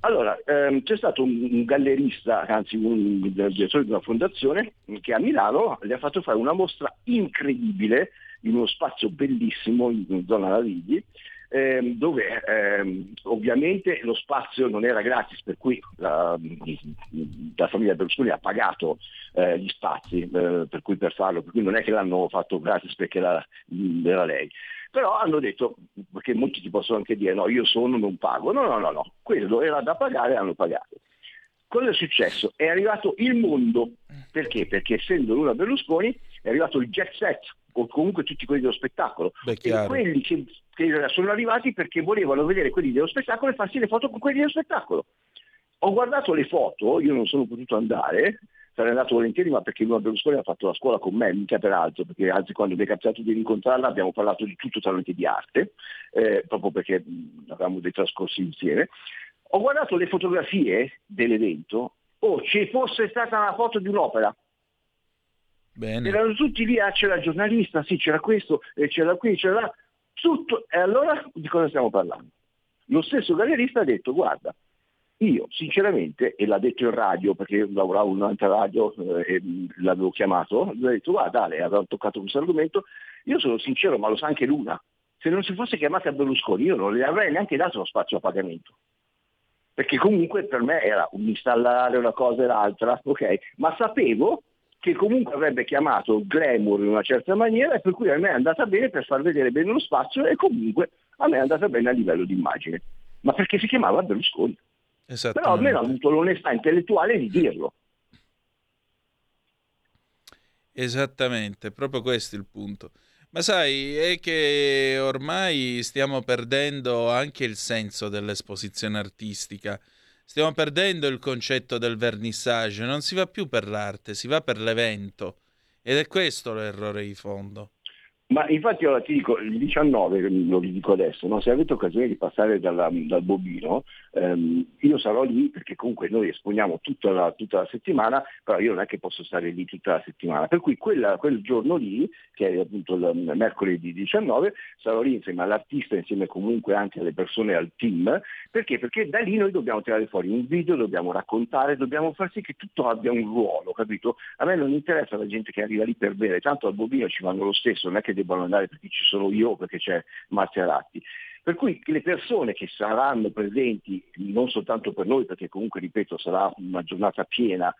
Allora, ehm, c'è stato un, un gallerista, anzi un, un direttore di una fondazione che a Milano le ha fatto fare una mostra incredibile in uno spazio bellissimo in zona Lavigli, ehm, dove ehm, ovviamente lo spazio non era gratis, per cui la, la famiglia Berlusconi ha pagato eh, gli spazi eh, per cui per farlo, per cui non è che l'hanno fatto gratis perché era lei. Però hanno detto, perché molti ti possono anche dire no, io sono, non pago. No, no, no, no, quello era da pagare e hanno pagato. Cosa è successo? È arrivato il mondo, perché? Perché essendo Luna Berlusconi è arrivato il jet set, o comunque tutti quelli dello spettacolo. Beh, e quelli che, che sono arrivati perché volevano vedere quelli dello spettacolo e farsi le foto con quelli dello spettacolo. Ho guardato le foto, io non sono potuto andare, sarei andato volentieri, ma perché Luna Berlusconi ha fatto la scuola con me, mica per altro, perché anzi quando mi è capitato di incontrarla abbiamo parlato di tutto tranne di arte, eh, proprio perché mh, avevamo dei trascorsi insieme. Ho guardato le fotografie dell'evento, oh, ci fosse stata una foto di un'opera, Bene. erano tutti lì, ah, c'era il giornalista, sì, c'era questo, c'era qui, c'era là, tutto. E allora di cosa stiamo parlando? Lo stesso gallerista ha detto, guarda, io sinceramente, e l'ha detto in radio, perché lavoravo in un'altra radio eh, e l'avevo chiamato, gli ho detto, guarda Ale, aveva toccato questo argomento, io sono sincero, ma lo sa anche Luna, se non si fosse chiamata Berlusconi io non le avrei neanche dato lo spazio a pagamento. Perché comunque per me era un installare una cosa e l'altra, ok? Ma sapevo che comunque avrebbe chiamato glamour in una certa maniera e per cui a me è andata bene per far vedere bene lo spazio e comunque a me è andata bene a livello di immagine. Ma perché si chiamava Berlusconi. Però almeno ha avuto l'onestà intellettuale di dirlo. Esattamente, proprio questo è il punto. Ma sai, è che ormai stiamo perdendo anche il senso dell'esposizione artistica. Stiamo perdendo il concetto del vernissage, non si va più per l'arte, si va per l'evento. Ed è questo l'errore di fondo. Ma infatti ora ti dico, il 19, lo vi dico adesso, no? se avete occasione di passare dalla- dal bobino, ehm, io sarò lì perché comunque noi esponiamo tutta la, tutta la settimana, però io non è che posso stare lì tutta la settimana. Per cui quella- quel giorno lì, che è appunto il mercoledì 19, sarò lì insieme all'artista, insieme comunque anche alle persone, al team, perché? Perché da lì noi dobbiamo tirare fuori un video, dobbiamo raccontare, dobbiamo far sì che tutto abbia un ruolo, capito? A me non interessa la gente che arriva lì per bere, tanto al bobino ci vanno lo stesso, non è che debbano andare perché ci sono io perché c'è Marzia Ratti. Per cui le persone che saranno presenti, non soltanto per noi, perché comunque, ripeto, sarà una giornata piena,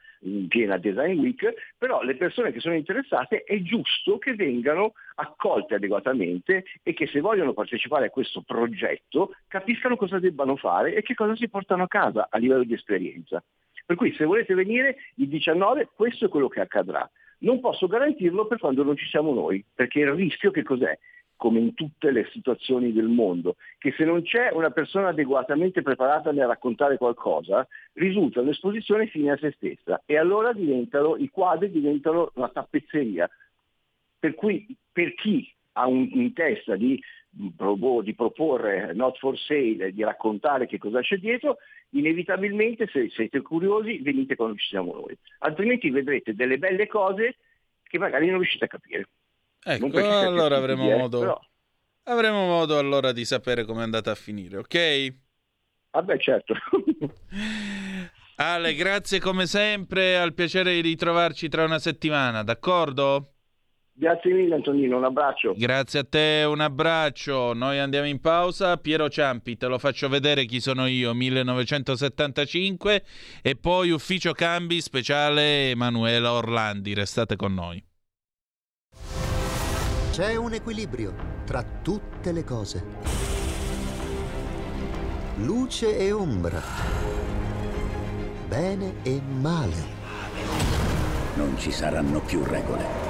piena Design Week, però le persone che sono interessate è giusto che vengano accolte adeguatamente e che se vogliono partecipare a questo progetto capiscano cosa debbano fare e che cosa si portano a casa a livello di esperienza. Per cui se volete venire il 19 questo è quello che accadrà. Non posso garantirlo per quando non ci siamo noi, perché il rischio che cos'è? come in tutte le situazioni del mondo, che se non c'è una persona adeguatamente preparata nel raccontare qualcosa, risulta un'esposizione fine a se stessa e allora diventano, i quadri diventano una tappezzeria. Per cui per chi ha un- in testa di, di proporre not for sale, di raccontare che cosa c'è dietro, inevitabilmente se siete curiosi venite quando ci siamo noi, altrimenti vedrete delle belle cose che magari non riuscite a capire. Ecco, allora avremo eh, modo, però- avremo modo allora di sapere com'è andata a finire, ok? Vabbè certo. Ale, grazie come sempre, al piacere di ritrovarci tra una settimana, d'accordo? Grazie mille Antonino, un abbraccio. Grazie a te, un abbraccio. Noi andiamo in pausa. Piero Ciampi, te lo faccio vedere chi sono io, 1975 e poi ufficio cambi speciale Emanuela Orlandi. Restate con noi. C'è un equilibrio tra tutte le cose. Luce e ombra. Bene e male. Non ci saranno più regole.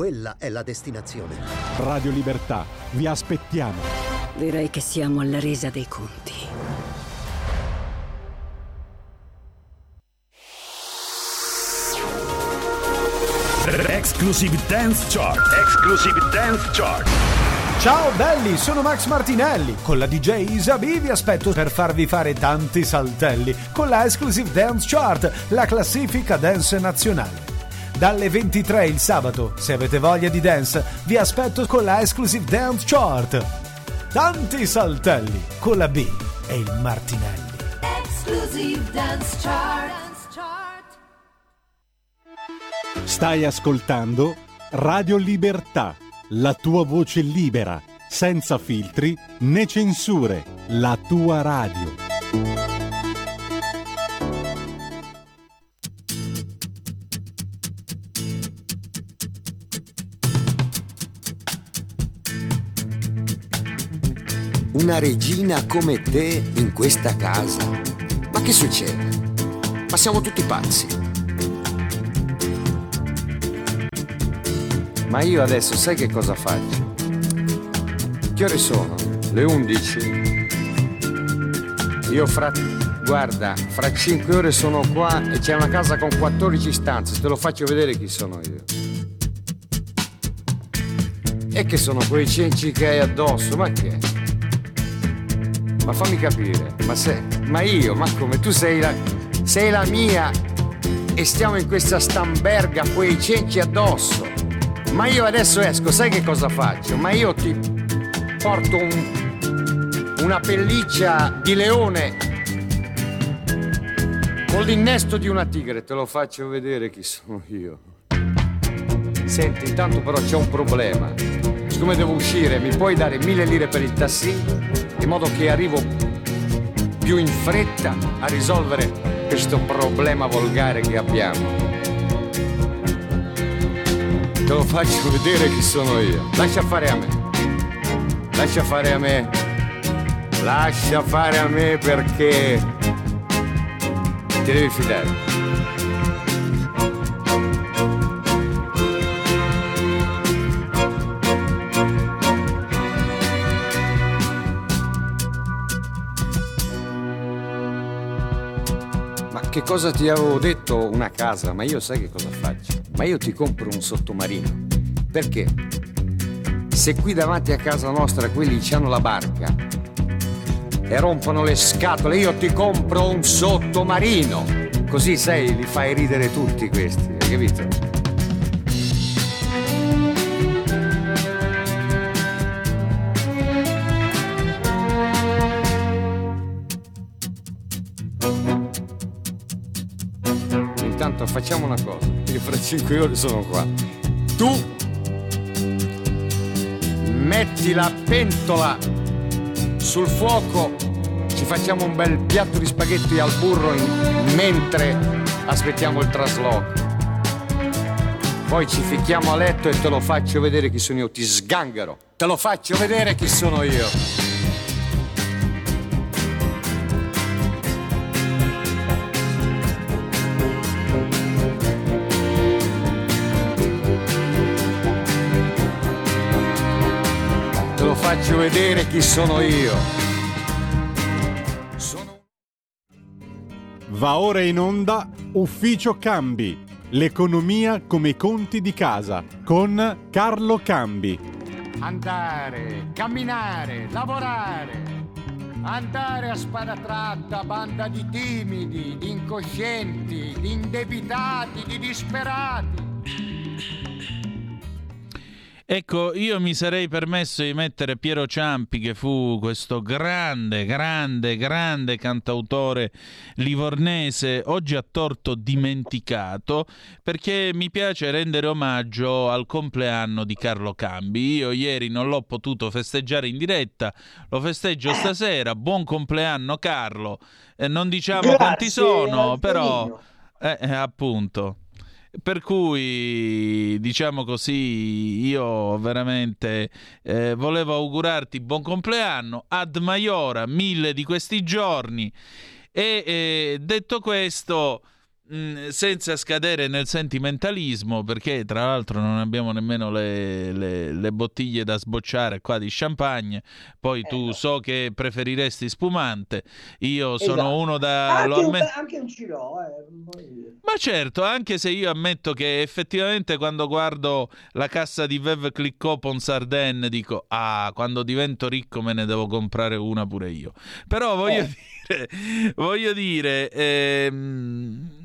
Quella è la destinazione. Radio Libertà. Vi aspettiamo. Direi che siamo alla resa dei conti. Exclusive Dance Chart. Exclusive Dance Chart. Ciao belli, sono Max Martinelli. Con la DJ Isabi vi aspetto per farvi fare tanti saltelli con la Exclusive Dance Chart, la classifica dance nazionale. Dalle 23 il sabato, se avete voglia di dance, vi aspetto con la Exclusive Dance Chart. Tanti saltelli con la B e il Martinelli. Exclusive Dance Chart. Stai ascoltando Radio Libertà. La tua voce libera, senza filtri né censure. La tua radio. Una regina come te in questa casa? Ma che succede? Ma siamo tutti pazzi. Ma io adesso sai che cosa faccio? Che ore sono? Le 11? Io fra... Guarda, fra 5 ore sono qua e c'è una casa con 14 stanze, te lo faccio vedere chi sono io. E che sono quei cenci che hai addosso, ma che? Ma fammi capire, ma sei, ma io, ma come? Tu sei la, sei la mia e stiamo in questa stamberga, quei cenci addosso. Ma io adesso esco, sai che cosa faccio? Ma io ti porto un, una pelliccia di leone con l'innesto di una tigre, te lo faccio vedere chi sono io. Senti, intanto però c'è un problema. Siccome devo uscire, mi puoi dare mille lire per il taxi? In modo che arrivo più in fretta a risolvere questo problema volgare che abbiamo. te lo faccio vedere chi sono io. Lascia fare a me. Lascia fare a me. Lascia fare a me perché ti devi fidare. Che cosa ti avevo detto? Una casa, ma io sai che cosa faccio? Ma io ti compro un sottomarino. Perché? Se qui davanti a casa nostra quelli hanno la barca e rompono le scatole, io ti compro un sottomarino. Così sai, li fai ridere tutti questi, hai capito? Facciamo una cosa, io fra 5 ore sono qua. Tu metti la pentola sul fuoco, ci facciamo un bel piatto di spaghetti al burro in- mentre aspettiamo il trasloco. Poi ci ficchiamo a letto e te lo faccio vedere chi sono io, ti sganghero. Te lo faccio vedere chi sono io. Vedere chi sono io. Va ora in onda Ufficio Cambi, l'economia come i conti di casa, con Carlo Cambi. Andare, camminare, lavorare. Andare a spada tratta, banda di timidi, di incoscienti, di indebitati, di disperati. Ecco, io mi sarei permesso di mettere Piero Ciampi, che fu questo grande, grande, grande cantautore livornese, oggi a torto dimenticato, perché mi piace rendere omaggio al compleanno di Carlo Cambi. Io ieri non l'ho potuto festeggiare in diretta, lo festeggio stasera. Buon compleanno Carlo. Eh, non diciamo Grazie, quanti sono, Antonino. però... Eh, eh, appunto. Per cui, diciamo così, io veramente eh, volevo augurarti buon compleanno, ad Maiora, mille di questi giorni. E eh, detto questo, mh, senza scadere nel sentimentalismo, perché tra l'altro non abbiamo nemmeno le, le- le bottiglie da sbocciare qua di champagne, poi tu so che preferiresti spumante, io sono Esatto. uno da... Anche, un, amme- anche un Ciro, eh, ma certo, anche se io ammetto che effettivamente quando guardo la cassa di Veuve Clicquot Ponsardin dico ah, quando divento ricco me ne devo comprare una pure io. Però voglio Eh. dire, voglio dire, ehm,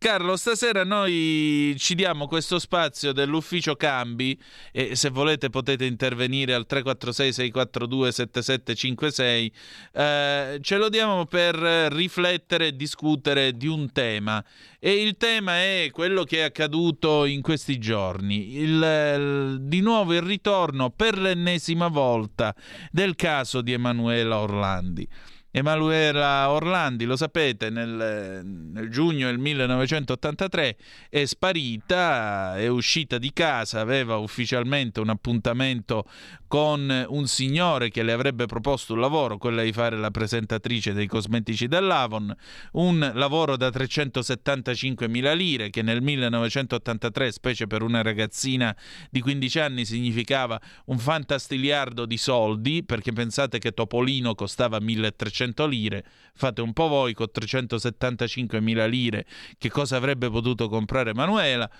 Carlo, stasera noi ci diamo questo spazio dell'ufficio cambi e se volete potete intervenire al 346 642 7756. Eh, ce lo diamo per riflettere e discutere di un tema e il tema è quello che è accaduto in questi giorni, il, il- di nuovo il ritorno per l'ennesima volta del caso di Emanuela Orlandi. Emanuela Orlandi, lo sapete, nel, nel giugno del 1983 è sparita, è uscita di casa, aveva ufficialmente un appuntamento con un signore che le avrebbe proposto un lavoro, quello di fare la presentatrice dei cosmetici dell'Avon, un lavoro da 375 mila lire che nel 1983, specie per una ragazzina di 15 anni, significava un fantastiliardo di soldi, perché pensate che Topolino costava 1300 lire, fate un po' voi con 375 mila lire che cosa avrebbe potuto comprare Emanuela.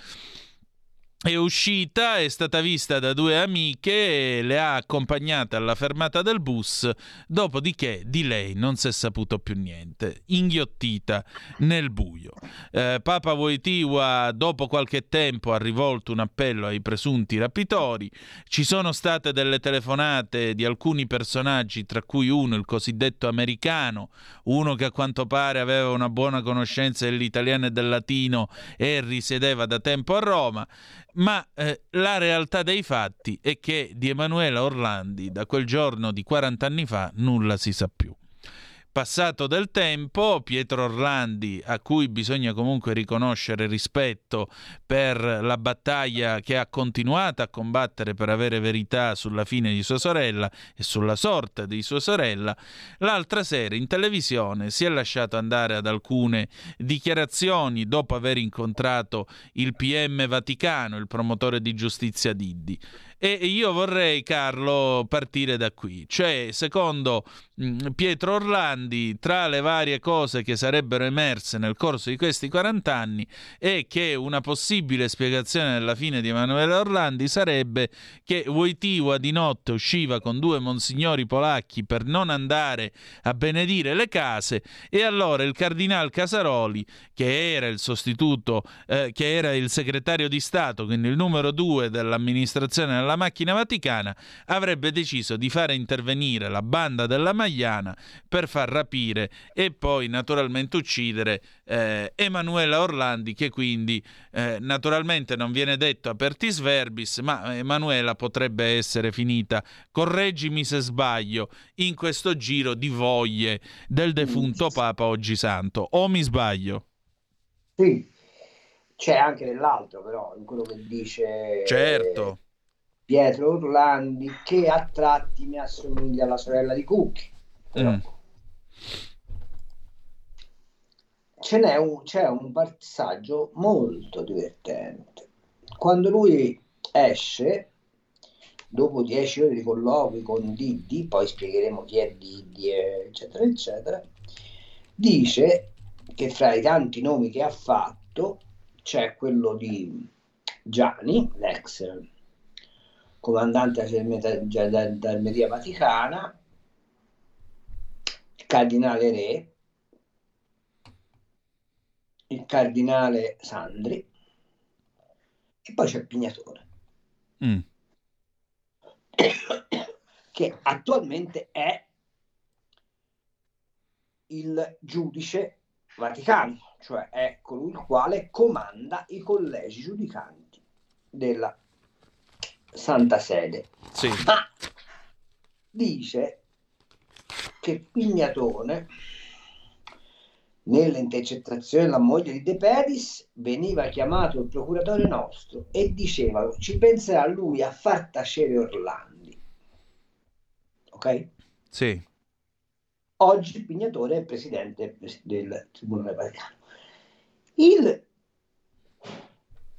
È uscita, è stata vista da due amiche, le ha accompagnate alla fermata del bus, dopodiché di lei non si è saputo più niente, inghiottita nel buio. Eh, Papa Wojtyła dopo qualche tempo ha rivolto un appello ai presunti rapitori, ci sono state delle telefonate di alcuni personaggi, tra cui uno, il cosiddetto americano, uno che a quanto pare aveva una buona conoscenza dell'italiano e del latino e risiedeva da tempo a Roma, ma eh, la realtà dei fatti è che di Emanuela Orlandi da quel giorno di 40 anni fa nulla si sa più. Passato del tempo, Pietro Orlandi, a cui bisogna comunque riconoscere rispetto per la battaglia che ha continuato a combattere per avere verità sulla fine di sua sorella e sulla sorte di sua sorella, l'altra sera in televisione si è lasciato andare ad alcune dichiarazioni dopo aver incontrato il PM Vaticano, il promotore di giustizia Diddi. E io vorrei, Carlo, partire da qui. Cioè, secondo mh, Pietro Orlandi, tra le varie cose che sarebbero emerse nel corso di questi 40 anni, è che una possibile spiegazione della fine di Emanuele Orlandi sarebbe che Wojtyła di notte usciva con due monsignori polacchi per non andare a benedire le case e allora il cardinal Casaroli, che era il sostituto, eh, che era il segretario di Stato, quindi il numero due dell'amministrazione della macchina vaticana, avrebbe deciso di fare intervenire la banda della Magliana per far rapire e poi naturalmente uccidere eh, Emanuela Orlandi, che quindi eh, naturalmente non viene detto apertis verbis, ma Emanuela potrebbe essere finita, correggimi se sbaglio, in questo giro di voglie del defunto Papa oggi santo. O mi sbaglio? Sì, c'è anche nell'altro però, in quello che dice Certo. Pietro Orlandi, che a tratti mi assomiglia alla sorella di Cucchi. Però Mm. ce n'è un, c'è un passaggio molto divertente. Quando lui esce, dopo dieci ore di colloqui con Diddi, poi spiegheremo chi è Diddi, eccetera, eccetera, dice che fra i tanti nomi che ha fatto c'è quello di Gianni, l'ex comandante della Germania- della Gerarmeria Vaticana, il cardinale Re, il cardinale Sandri e poi c'è Pignatone Mm. che attualmente è il giudice vaticano, cioè è colui il quale comanda i collegi giudicanti della Santa Sede. Sì. Ma dice che Pignatone nelle intercettazioni della moglie di De Pedis veniva chiamato il procuratore nostro e diceva ci penserà lui a far tacere Orlandi. Ok? Sì. Oggi Pignatore è presidente del Tribunale Vaticano. Il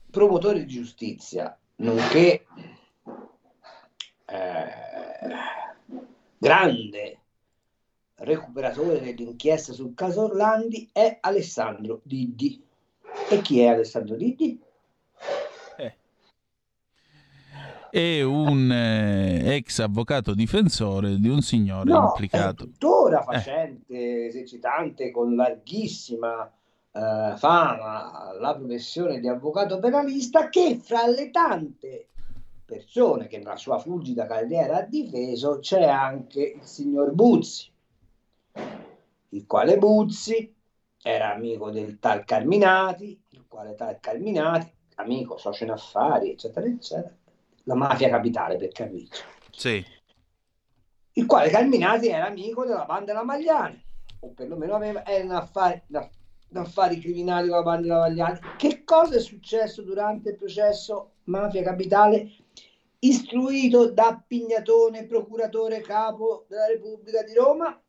promotore di giustizia, nonché eh, grande recuperatore dell'inchiesta sul caso Orlandi, è Alessandro Diddi. E chi è Alessandro Diddi? È un eh, ex avvocato difensore di un signore No, implicato. è tuttora facente, esercitante con larghissima eh, fama la professione di avvocato penalista che fra le tante persone che nella sua fulgida carriera ha difeso c'è anche il signor Buzzi, il quale Buzzi era amico del tal Carminati, il quale tal Carminati, amico, socio in affari, eccetera, eccetera, la mafia capitale per capirci Sì. il quale Carminati era amico della banda della Magliani, o perlomeno aveva, era in affari, in aff- in affari criminali con la banda della Magliani. Che cosa è successo durante il processo Mafia Capitale istruito da Pignatone, procuratore capo della Repubblica di Roma?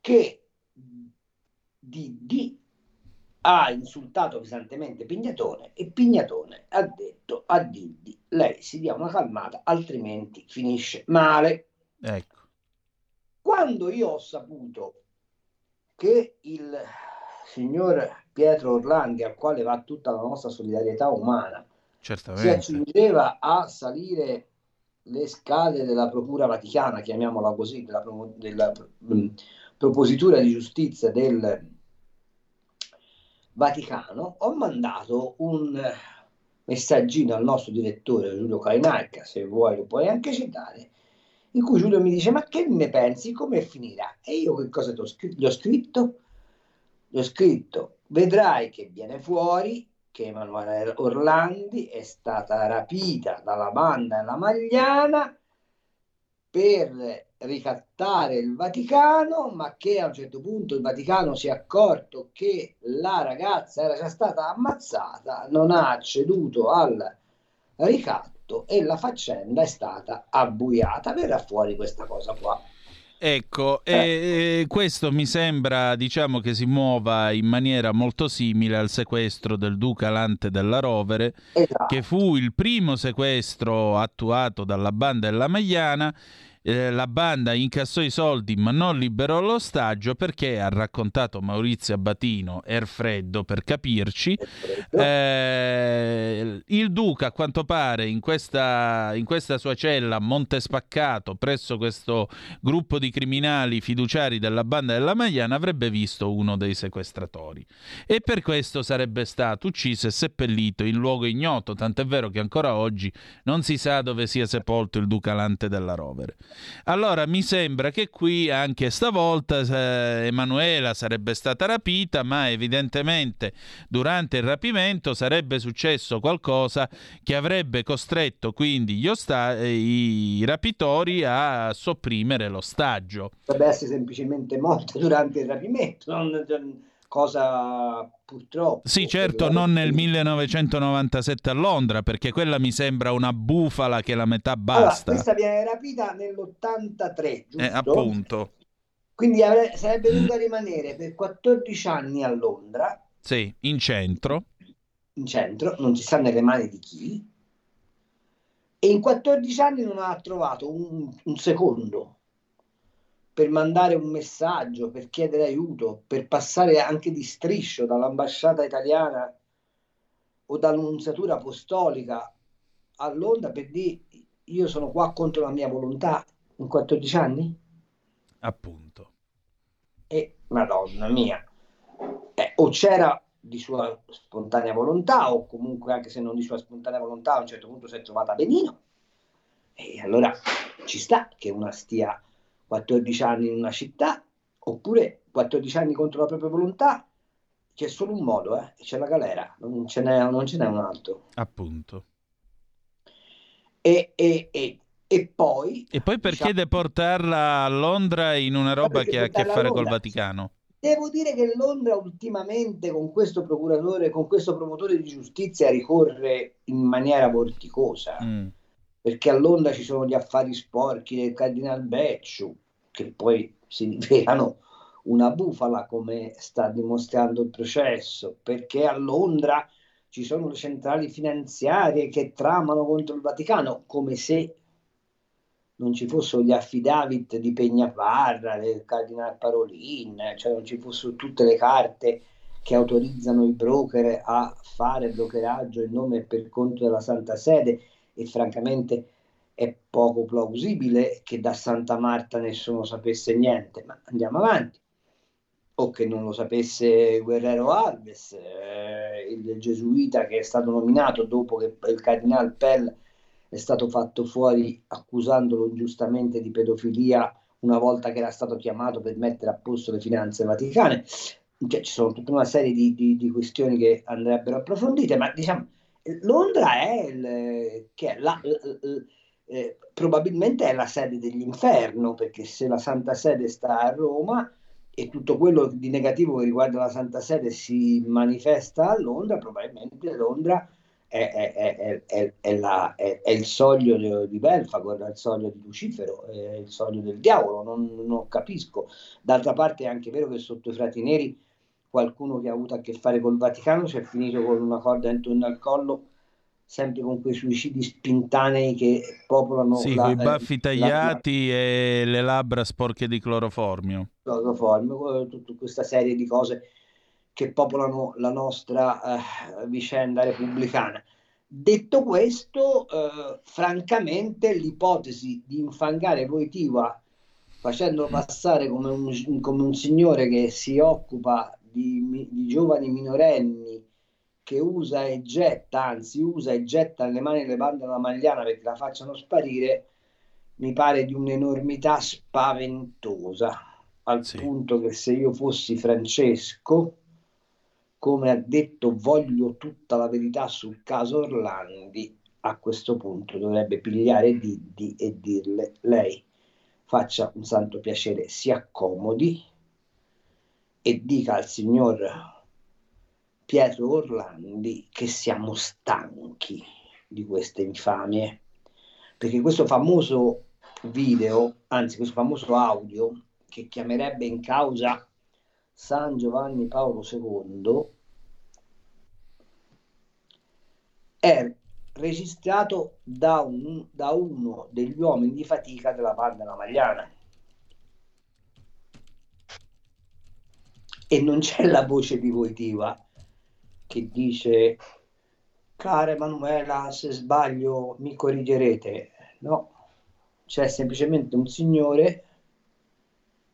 Che Diddi ha insultato pesantemente Pignatone e Pignatone ha detto a Diddi lei si dia una calmata altrimenti finisce male Ecco. quando io ho saputo che il signor Pietro Orlandi al quale va tutta la nostra solidarietà umana si Certamente. accingeva a salire le scale della Procura Vaticana, chiamiamola così, della, promo- della, mm, propositura di giustizia del Vaticano, ho mandato un messaggino al nostro direttore Giulio Cainarca, se vuoi lo puoi anche citare, in cui Giulio mi dice: Ma che ne pensi? Come finirà? E io che cosa? Gli ho scritto, gli ho scritto: Vedrai che viene fuori che Emanuele Orlandi è stata rapita dalla banda della Magliana per ricattare il Vaticano, ma che a un certo punto il Vaticano si è accorto che la ragazza era già stata ammazzata, non ha acceduto al ricatto e la faccenda è stata abbuiata. Verrà fuori questa cosa qua. Ecco, e questo mi sembra, diciamo, che si muova in maniera molto simile al sequestro del Duca Lante della Rovere, Esatto. che fu il primo sequestro attuato dalla banda della Magliana. Eh, la banda incassò i soldi ma non liberò l'ostaggio perché ha raccontato Maurizio Abatino, Erfreddo per capirci, eh, il Duca a quanto pare in questa, in questa sua cella a Montespaccato presso questo gruppo di criminali fiduciari della banda della Magliana avrebbe visto uno dei sequestratori e per questo sarebbe stato ucciso e seppellito in luogo ignoto, tant'è vero che ancora oggi non si sa dove sia sepolto il Duca Lante della Rovere. Allora mi sembra che qui anche stavolta eh, Emanuela sarebbe stata rapita, ma evidentemente durante il rapimento sarebbe successo qualcosa che avrebbe costretto quindi gli osta- eh, i rapitori a sopprimere l'ostaggio. Potrebbe essere semplicemente morta durante il rapimento, non cosa purtroppo. Sì, certo, non nel 1997 a Londra, perché quella mi sembra una bufala che la metà Allora, basta. questa viene rapita nell'83, giusto? Eh, appunto. Quindi sarebbe dovuta rimanere per 14 anni a Londra, Sì, in centro. in centro, non si sa nelle mani di chi, e in 14 anni non ha trovato un, un secondo per mandare un messaggio, per chiedere aiuto, per passare anche di striscio dall'ambasciata italiana o dall'annunziatura apostolica a Londra per dire io sono qua contro la mia volontà in 14 anni? Appunto. E madonna mia, Eh, o c'era di sua spontanea volontà o comunque anche se non di sua spontanea volontà a un certo punto si è trovata benino e allora ci sta che una stia 14 anni in una città oppure 14 anni contro la propria volontà c'è solo un modo eh, c'è la galera non ce n'è, non ce n'è un altro Appunto. e, e- e- e poi E poi perché deportarla a Londra in una roba che ha a che fare col? Vaticano? Devo dire che Londra ultimamente con questo procuratore, con questo promotore di giustizia ricorre in maniera vorticosa, Mm. Perché a Londra ci sono gli affari sporchi del Cardinal Becciu, che poi si rivelano una bufala come sta dimostrando il processo, perché a Londra ci sono le centrali finanziarie che tramano contro il Vaticano, come se non ci fossero gli affidavit di Pegnaparra, del Cardinal Parolin, cioè non ci fossero tutte le carte che autorizzano i broker a fare brokeraggio in nome e per conto della Santa Sede e francamente è poco plausibile che da Santa Marta nessuno sapesse niente, ma andiamo avanti. O che non lo sapesse Guerrero Alves, eh, il gesuita che è stato nominato dopo che il Cardinal Pell è stato fatto fuori accusandolo ingiustamente di pedofilia una volta che era stato chiamato per mettere a posto le finanze vaticane. Cioè, ci sono tutta una serie di, di- di questioni che andrebbero approfondite, ma diciamo, Londra è, il, è la, eh, probabilmente è la sede dell'inferno, perché se la Santa Sede sta a Roma e tutto quello di negativo che riguarda la Santa Sede si manifesta a Londra, probabilmente Londra è, è- è- è- la- il soglio di, di Belfagor, è il soglio di Lucifero, è il soglio del diavolo, non, non capisco. D'altra parte è anche vero che sotto i frati neri qualcuno che ha avuto a che fare col Vaticano ci è finito con una corda intorno al collo, sempre con quei suicidi spintanei che popolano Sì, la, con i eh, baffi la- tagliati e le labbra sporche di cloroformio. cloroformio, tutta questa serie di cose che popolano la nostra eh, vicenda repubblicana. Detto questo, eh, francamente l'ipotesi di infangare Voitiva facendolo passare come un, come un signore che si occupa di, di giovani minorenni che usa e getta, anzi usa e getta nelle mani le bande alla magliana perché la facciano sparire, mi pare di un'enormità spaventosa, al punto che se io fossi Francesco, come ha detto voglio tutta la verità sul caso Orlandi, a questo punto dovrebbe pigliare Diddi e dirle lei faccia un santo piacere, si accomodi e dica al signor Pietro Orlandi che siamo stanchi di queste infamie, perché questo famoso video, anzi questo famoso audio che chiamerebbe in causa San Giovanni Paolo II è registrato da, un- da uno degli uomini di fatica della banda Magliana e non c'è la voce di Voitiva che dice cara Emanuela se sbaglio mi corrigerete. No c'è semplicemente un signore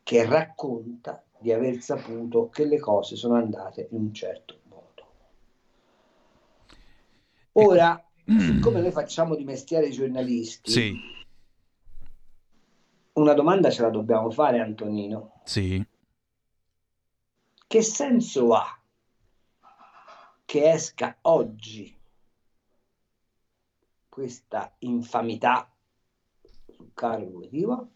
che racconta di aver saputo che le cose sono andate in un certo modo. Ora siccome noi facciamo di mestiere giornalisti Sì, una domanda ce la dobbiamo fare Antonino. Sì. Che senso ha che esca oggi questa infamità su Carlo Voitiva?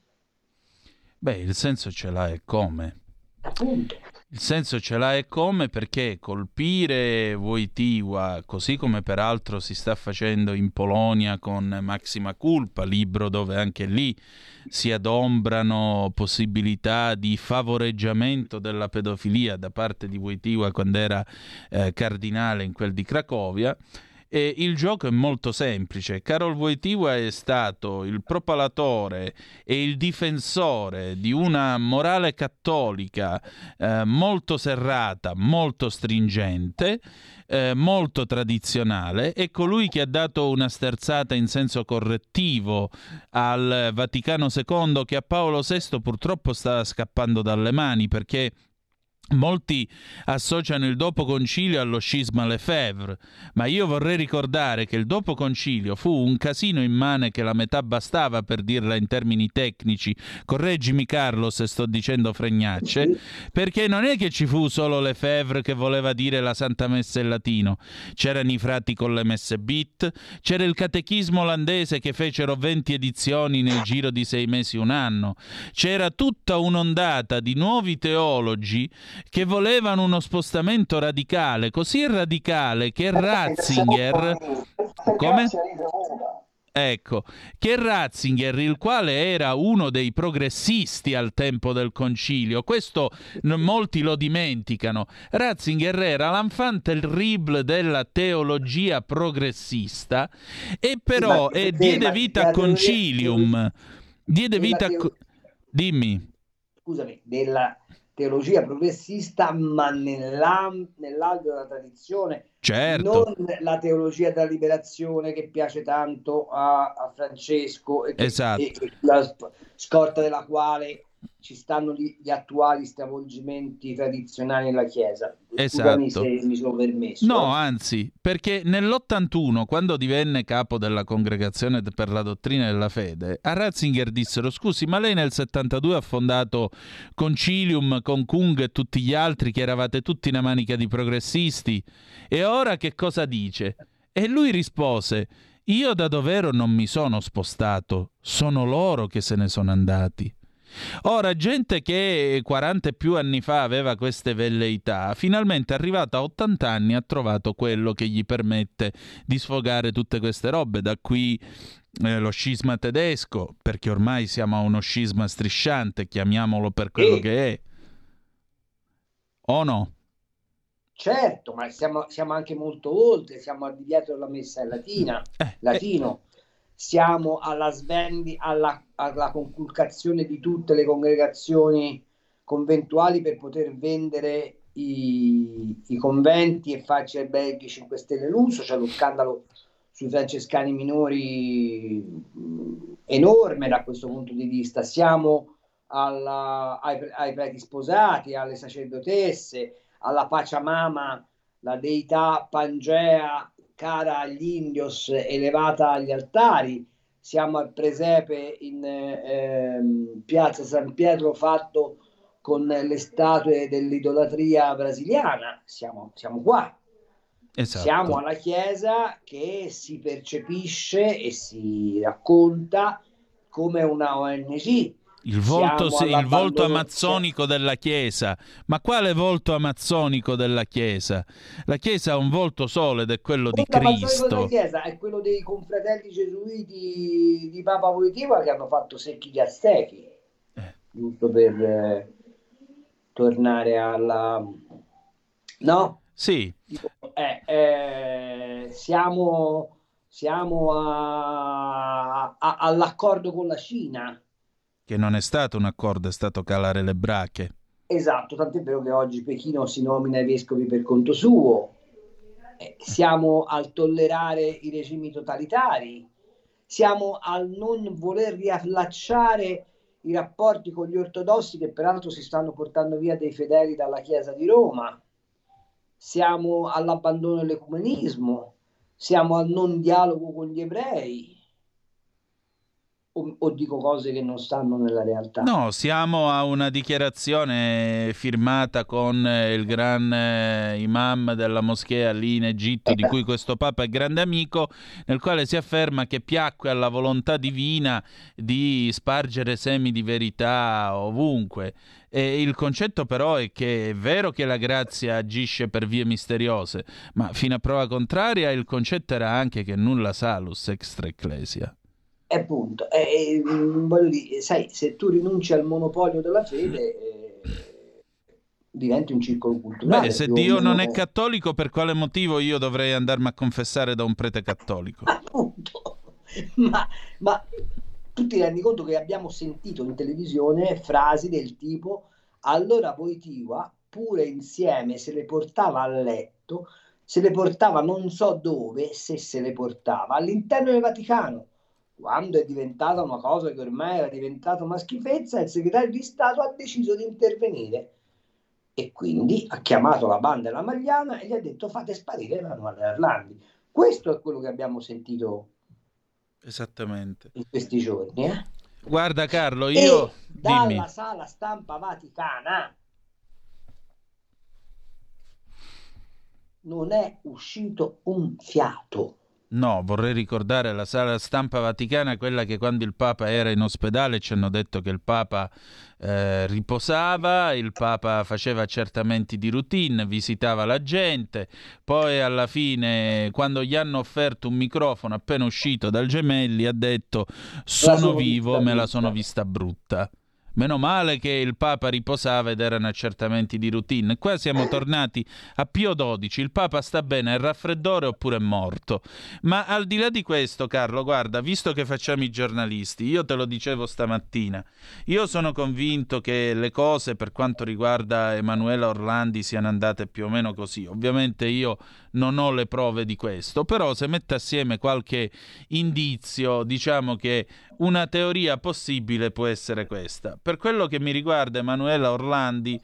Beh, il senso ce l'ha e come. Appunto. Il senso ce l'ha e come perché colpire Wojtyła, così come peraltro si sta facendo in Polonia con Maxima Culpa, libro dove anche lì si adombrano possibilità di favoreggiamento della pedofilia da parte di Wojtyła quando era eh, cardinale in quel di Cracovia. E il gioco è molto semplice. Karol Wojtyła è stato il propalatore e il difensore di una morale cattolica eh, molto serrata, molto stringente, eh, molto tradizionale. È colui che ha dato una sterzata in senso correttivo al Vaticano II che a Paolo VI purtroppo sta scappando dalle mani perché Molti associano il dopo concilio allo scisma Lefebvre, ma io vorrei ricordare che il dopo concilio fu un casino immane che la metà bastava per dirla in termini tecnici. Correggimi Carlo se sto dicendo fregnacce, perché non è che ci fu solo Lefebvre che voleva dire la Santa Messa in latino. C'erano i frati con le messe bit, c'era il catechismo olandese che fecero 20 edizioni nel giro di sei mesi un anno, c'era tutta un'ondata di nuovi teologi che volevano uno spostamento radicale, così radicale che Ratzinger... Come? Ecco, che Ratzinger, il quale era uno dei progressisti al tempo del concilio, questo n- molti lo dimenticano, Ratzinger era l'enfant terrible della teologia progressista e però Sì, ma- eh, sì, diede vita a concilium, diede vita a... co- Dimmi. scusami, della teologia progressista, ma nell'am- nell'alveo della tradizione, Certo. non la teologia della liberazione che piace tanto a, a Francesco e, che- Esatto. e- e la scorta della quale ci stanno gli, gli attuali stravolgimenti tradizionali nella Chiesa. Scusami Esatto. se mi sono permesso. No, anzi, perché nell'81, quando divenne capo della congregazione per la dottrina della fede, a Ratzinger dissero: Scusi, ma lei nel 72 ha fondato Concilium con Kung e tutti gli altri, che eravate tutti una manica di progressisti, e ora che cosa dice? E lui rispose: Io da dovero non mi sono spostato, sono loro che se ne sono andati. Ora, gente che 40 e più anni fa aveva queste velleità, finalmente arrivata a 80 anni ha trovato quello che gli permette di sfogare tutte queste robe. Da qui eh, lo scisma tedesco, perché ormai siamo a uno scisma strisciante, chiamiamolo per quello Sì. che è. O no? Certo, ma siamo, siamo anche molto oltre, siamo al divieto della messa in latina, Eh, latino, siamo alla svendi, alla, alla conculcazione di tutte le congregazioni conventuali per poter vendere i, i conventi e farci alberghi 5 Stelle l'uso, c'è lo scandalo sui francescani minori enorme da questo punto di vista, siamo alla- ai, ai preti sposati, alle sacerdotesse, alla Pachamama, la deità Pangea cara agli indios, elevata agli altari. Siamo al presepe in ehm, piazza San Pietro fatto con le statue dell'idolatria brasiliana. Siamo, siamo qua. Esatto. Siamo alla Chiesa che si percepisce e si racconta come una ONG, Il volto, il volto amazzonico della Chiesa. Ma quale volto amazzonico della Chiesa? La Chiesa ha un volto solo ed è quello di Cristo. Chiesa è quello dei confratelli gesuiti di Papa Voitiva che hanno fatto secchi gli aztechi, Eh. giusto per eh, tornare alla... No? Sì, Eh, eh, siamo, siamo a- a- all'accordo con la Cina. Che non è stato un accordo, è stato calare le brache. Esatto, tant'è vero che oggi Pechino si nomina i vescovi per conto suo. Eh, siamo al tollerare i regimi totalitari, siamo al non voler riallacciare i rapporti con gli ortodossi che peraltro si stanno portando via dei fedeli dalla Chiesa di Roma, siamo all'abbandono dell'ecumenismo, siamo al non dialogo con gli ebrei. O, o dico cose che non stanno nella realtà. No, siamo a una dichiarazione firmata con eh, il gran eh, imam della moschea lì in Egitto, di cui questo Papa è grande amico, nel quale si afferma che piacque alla volontà divina di spargere semi di verità ovunque. E il concetto però è che è vero che la grazia agisce per vie misteriose, ma fino a prova contraria il concetto era anche che nulla salus extra ecclesia. E appunto, eh, mm, voglio dire, sai, se tu rinunci al monopolio della fede, eh, diventi un circolo culturale. Beh, se Dio non è cattolico, per quale motivo io dovrei andarmi a confessare da un prete cattolico? Appunto. Ma, ma tu ti rendi conto che abbiamo sentito in televisione frasi del tipo allora Voitiva pure insieme se le portava a letto, se le portava non so dove, se se le portava all'interno del Vaticano. Quando è diventata una cosa che ormai era diventata una schifezza, il segretario di Stato ha deciso di intervenire e quindi ha chiamato la banda e la Magliana e gli ha detto fate sparire Emanuele Orlandi. Questo è quello che abbiamo sentito Esattamente. in questi giorni. eh. Guarda Carlo, E io... dalla Dimmi. sala stampa vaticana non è uscito un fiato. No, vorrei ricordare la sala stampa vaticana, quella che quando il Papa era in ospedale ci hanno detto che il Papa eh, riposava, il Papa faceva accertamenti di routine, visitava la gente, poi alla fine quando gli hanno offerto un microfono appena uscito dal Gemelli ha detto sono vivo, me la brutta." sono vista brutta. Meno male che il Papa riposava ed erano accertamenti di routine. Qua siamo tornati a Pio XII. Il Papa sta bene, è raffreddore oppure è morto. Ma al di là di questo, Carlo, guarda, visto che facciamo i giornalisti, io te lo dicevo stamattina, io sono convinto che le cose per quanto riguarda Emanuela Orlandi siano andate più o meno così. Ovviamente io non ho le prove di questo, però se metto assieme qualche indizio, diciamo che una teoria possibile può essere questa. Per quello che mi riguarda Emanuela Orlandi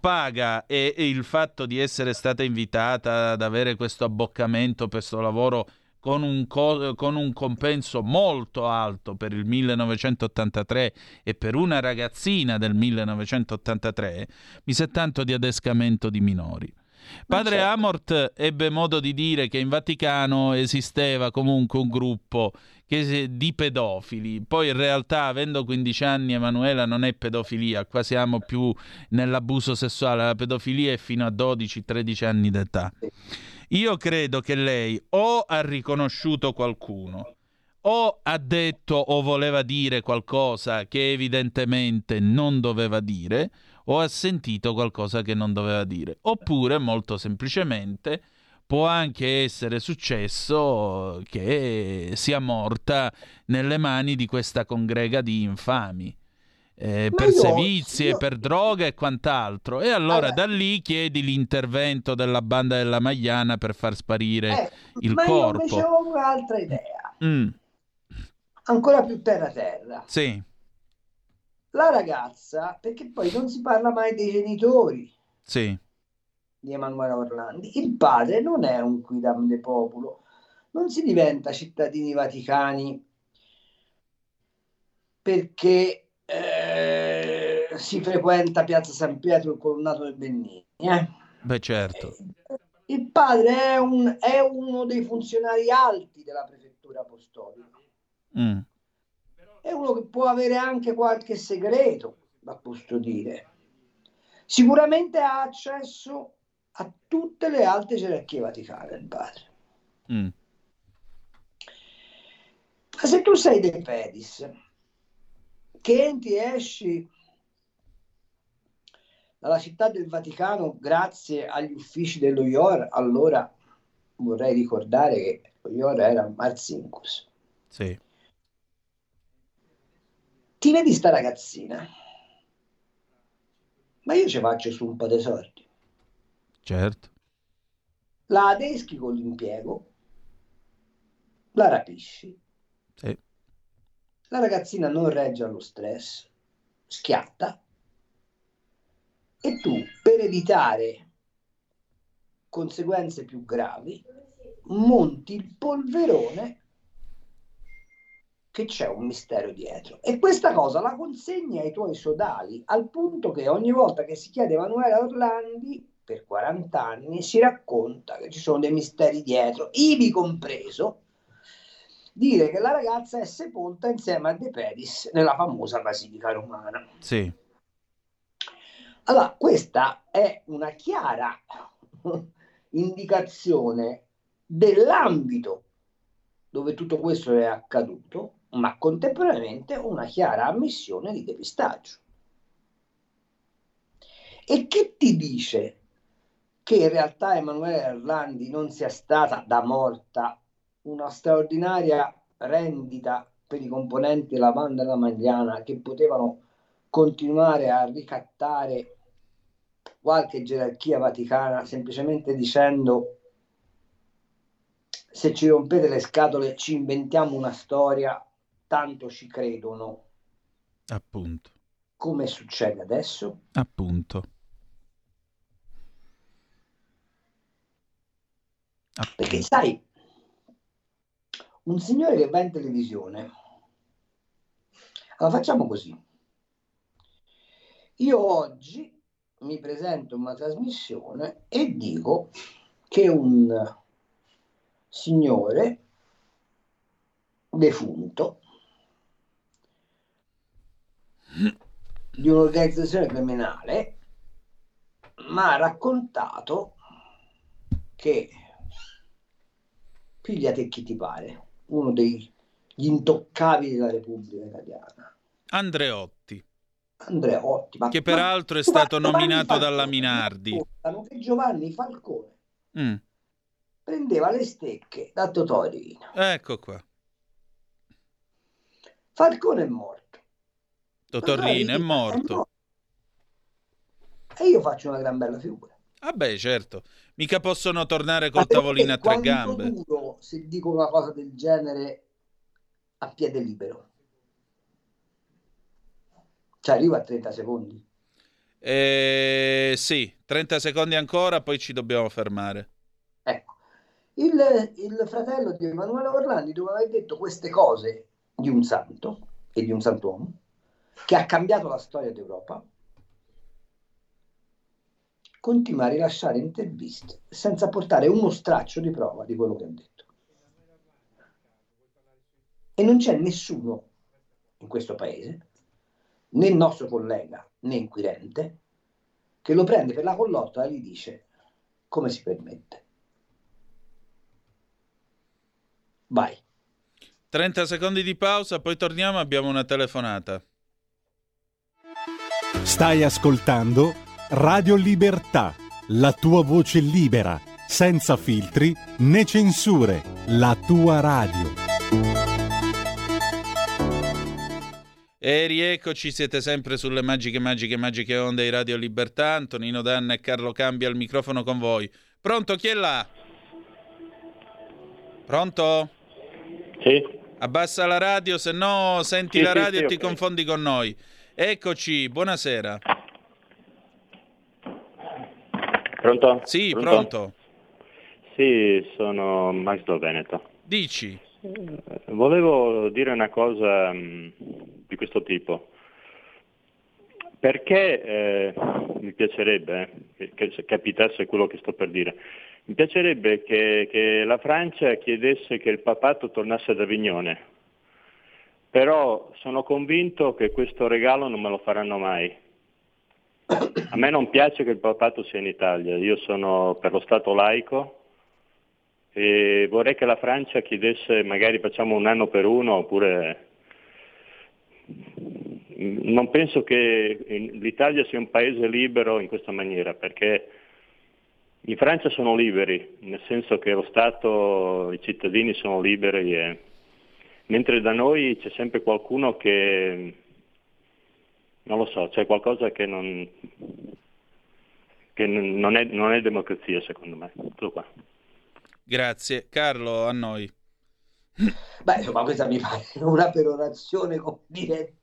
paga e, e il fatto di essere stata invitata ad avere questo abboccamento per questo lavoro con un, co- con un compenso molto alto per il 1983 e per una ragazzina del 1983 mi sa tanto di adescamento di minori. Padre certo. Amort ebbe modo di dire che in Vaticano esisteva comunque un gruppo che di pedofili. Poi in realtà, avendo 15 anni, Emanuela non è pedofilia, qua siamo più nell'abuso sessuale. La pedofilia è fino a 12-13 anni d'età. Io credo che lei o ha riconosciuto qualcuno o ha detto o voleva dire qualcosa che evidentemente non doveva dire, o ha sentito qualcosa che non doveva dire, oppure molto semplicemente può anche essere successo che sia morta nelle mani di questa congrega di infami. eh, Ma per io- sevizie, io- per droga e quant'altro. E allora Allora- da lì chiedi l'intervento della banda della Magliana per far sparire Eh, il ma io corpo. invece ho un'altra idea, Mm, ancora più terra terra. sì, La ragazza, perché poi non si parla mai dei genitori sì. di Emanuela Orlandi, il padre non è un quidam de popolo, non si diventa cittadini vaticani perché eh, si frequenta Piazza San Pietro il colonnato del Bennini. eh. Beh, certo. Il padre è, un- è uno dei funzionari alti della prefettura apostolica. Mm, è uno che può avere anche qualche segreto da custodire. Sicuramente ha accesso a tutte le alte gerarchie vaticane, il padre. Mm. Ma se tu sei De Pedis, che entri e esci dalla città del Vaticano grazie agli uffici dello IOR, allora vorrei ricordare che lo IOR era Marcinkus. Sì. Ti vedi sta ragazzina? Ma io ci faccio su un po' di soldi. Certo. La adeschi con l'impiego, la rapisci, Sì. la ragazzina non regge allo stress, schiatta e tu per evitare conseguenze più gravi monti il polverone che c'è un mistero dietro e questa cosa la consegni ai tuoi sodali al punto che ogni volta che si chiede Emanuele Orlandi per 40 anni si racconta che ci sono dei misteri dietro, ivi compreso dire che la ragazza è sepolta insieme a De Pedis nella famosa basilica romana. Sì. Allora, questa è una chiara indicazione dell'ambito dove tutto questo è accaduto, ma contemporaneamente una chiara ammissione di depistaggio. E che ti dice che in realtà Emanuele Orlandi non sia stata da morta una straordinaria rendita per i componenti della banda della Magliana che potevano continuare a ricattare qualche gerarchia vaticana semplicemente dicendo se ci rompete le scatole ci inventiamo una storia, tanto ci credono, Appunto. come succede adesso. Appunto. Perché sai, un signore che va in televisione, allora facciamo così. Io oggi mi presento in una trasmissione e dico che un signore defunto di un'organizzazione criminale mi ha raccontato che pigliate chi ti pare, uno degli intoccabili della Repubblica Italiana, Andreotti, Andreotti, ma che peraltro è stato nominato dalla Minardi. che Giovanni Falcone Mm, prendeva le stecche da Totò Riina. Ecco qua. Falcone è morto. Totorrino è morto. E io faccio una gran bella figura. Vabbè, certo. Mica possono tornare col tavolino a tre gambe. duro se dico una cosa del genere a piede libero? Cioè arrivo a 30 secondi. Eh, sì, 30 secondi ancora, poi ci dobbiamo fermare. Ecco, il, il fratello di Emanuele Orlandi doveva aver detto queste cose di un santo e di un santuomo che ha cambiato la storia d'Europa. Continua a rilasciare interviste senza portare uno straccio di prova di quello che ha detto. E non c'è nessuno in questo paese, né il nostro collega né inquirente, che lo prende per la collotta e gli dice come si permette. Vai. 30 secondi di pausa, poi torniamo, abbiamo una telefonata. Stai ascoltando Radio Libertà, la tua voce libera, senza filtri né censure, la tua radio. E rieccoci, siete sempre sulle magiche, magiche, magiche onde di Radio Libertà. Antonino Danna e Carlo Cambia al microfono con voi. Pronto, chi è là? Pronto? Sì. Abbassa la radio, se no senti Sì, la sì, radio sì, e ti ok. confondi con noi. Eccoci, buonasera. Pronto? Sì, pronto. Sì, sono Max Del Veneto. Dici? Volevo dire una cosa mh, di questo tipo. Perché eh, mi piacerebbe eh, che se capitasse quello che sto per dire, mi piacerebbe che, che la Francia chiedesse che il papato tornasse ad Avignone, Però sono convinto che questo regalo non me lo faranno mai. A me non piace che il papato sia in Italia, io sono per lo Stato laico e vorrei che la Francia chiedesse magari facciamo un anno per uno oppure non penso che l'Italia sia un paese libero in questa maniera perché in Francia sono liberi, nel senso che lo Stato, i cittadini sono liberi, e- mentre da noi c'è sempre qualcuno che, non lo so, c'è qualcosa che non, che non, è, non è democrazia secondo me. Tutto qua. Grazie. Carlo, a noi. Beh, insomma, questa mi pare una perorazione, come dire,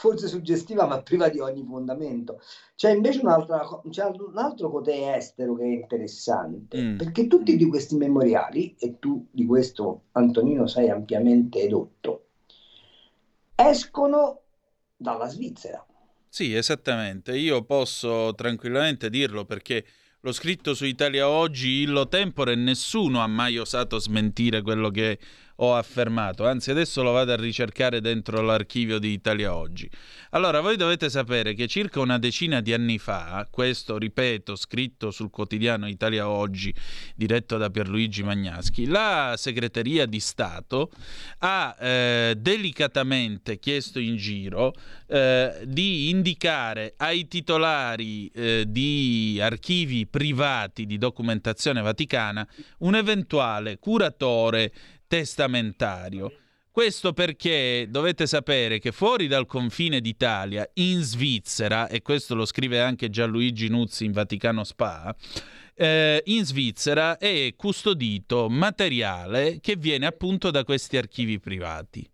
forse suggestiva, ma priva di ogni fondamento. C'è invece c'è un altro cotè estero che è interessante, Mm. perché tutti di questi memoriali, e tu di questo Antonino sei ampiamente edotto, escono dalla Svizzera. Sì, esattamente. Io posso tranquillamente dirlo perché l'ho scritto su Italia Oggi, illo tempore, e nessuno ha mai osato smentire quello che ho affermato. Anzi, adesso lo vado a ricercare dentro l'archivio di Italia Oggi. Allora, voi dovete sapere che circa una decina di anni fa, questo, ripeto, scritto sul quotidiano Italia Oggi, diretto da Pierluigi Magnaschi, la segreteria di Stato ha eh, delicatamente chiesto in giro eh, di indicare ai titolari eh, di archivi privati di documentazione vaticana un eventuale curatore testamentario. Questo perché dovete sapere che fuori dal confine d'Italia, in Svizzera, e questo lo scrive anche Gianluigi Nuzzi in Vaticano Spa, eh, in Svizzera è custodito materiale che viene appunto da questi archivi privati.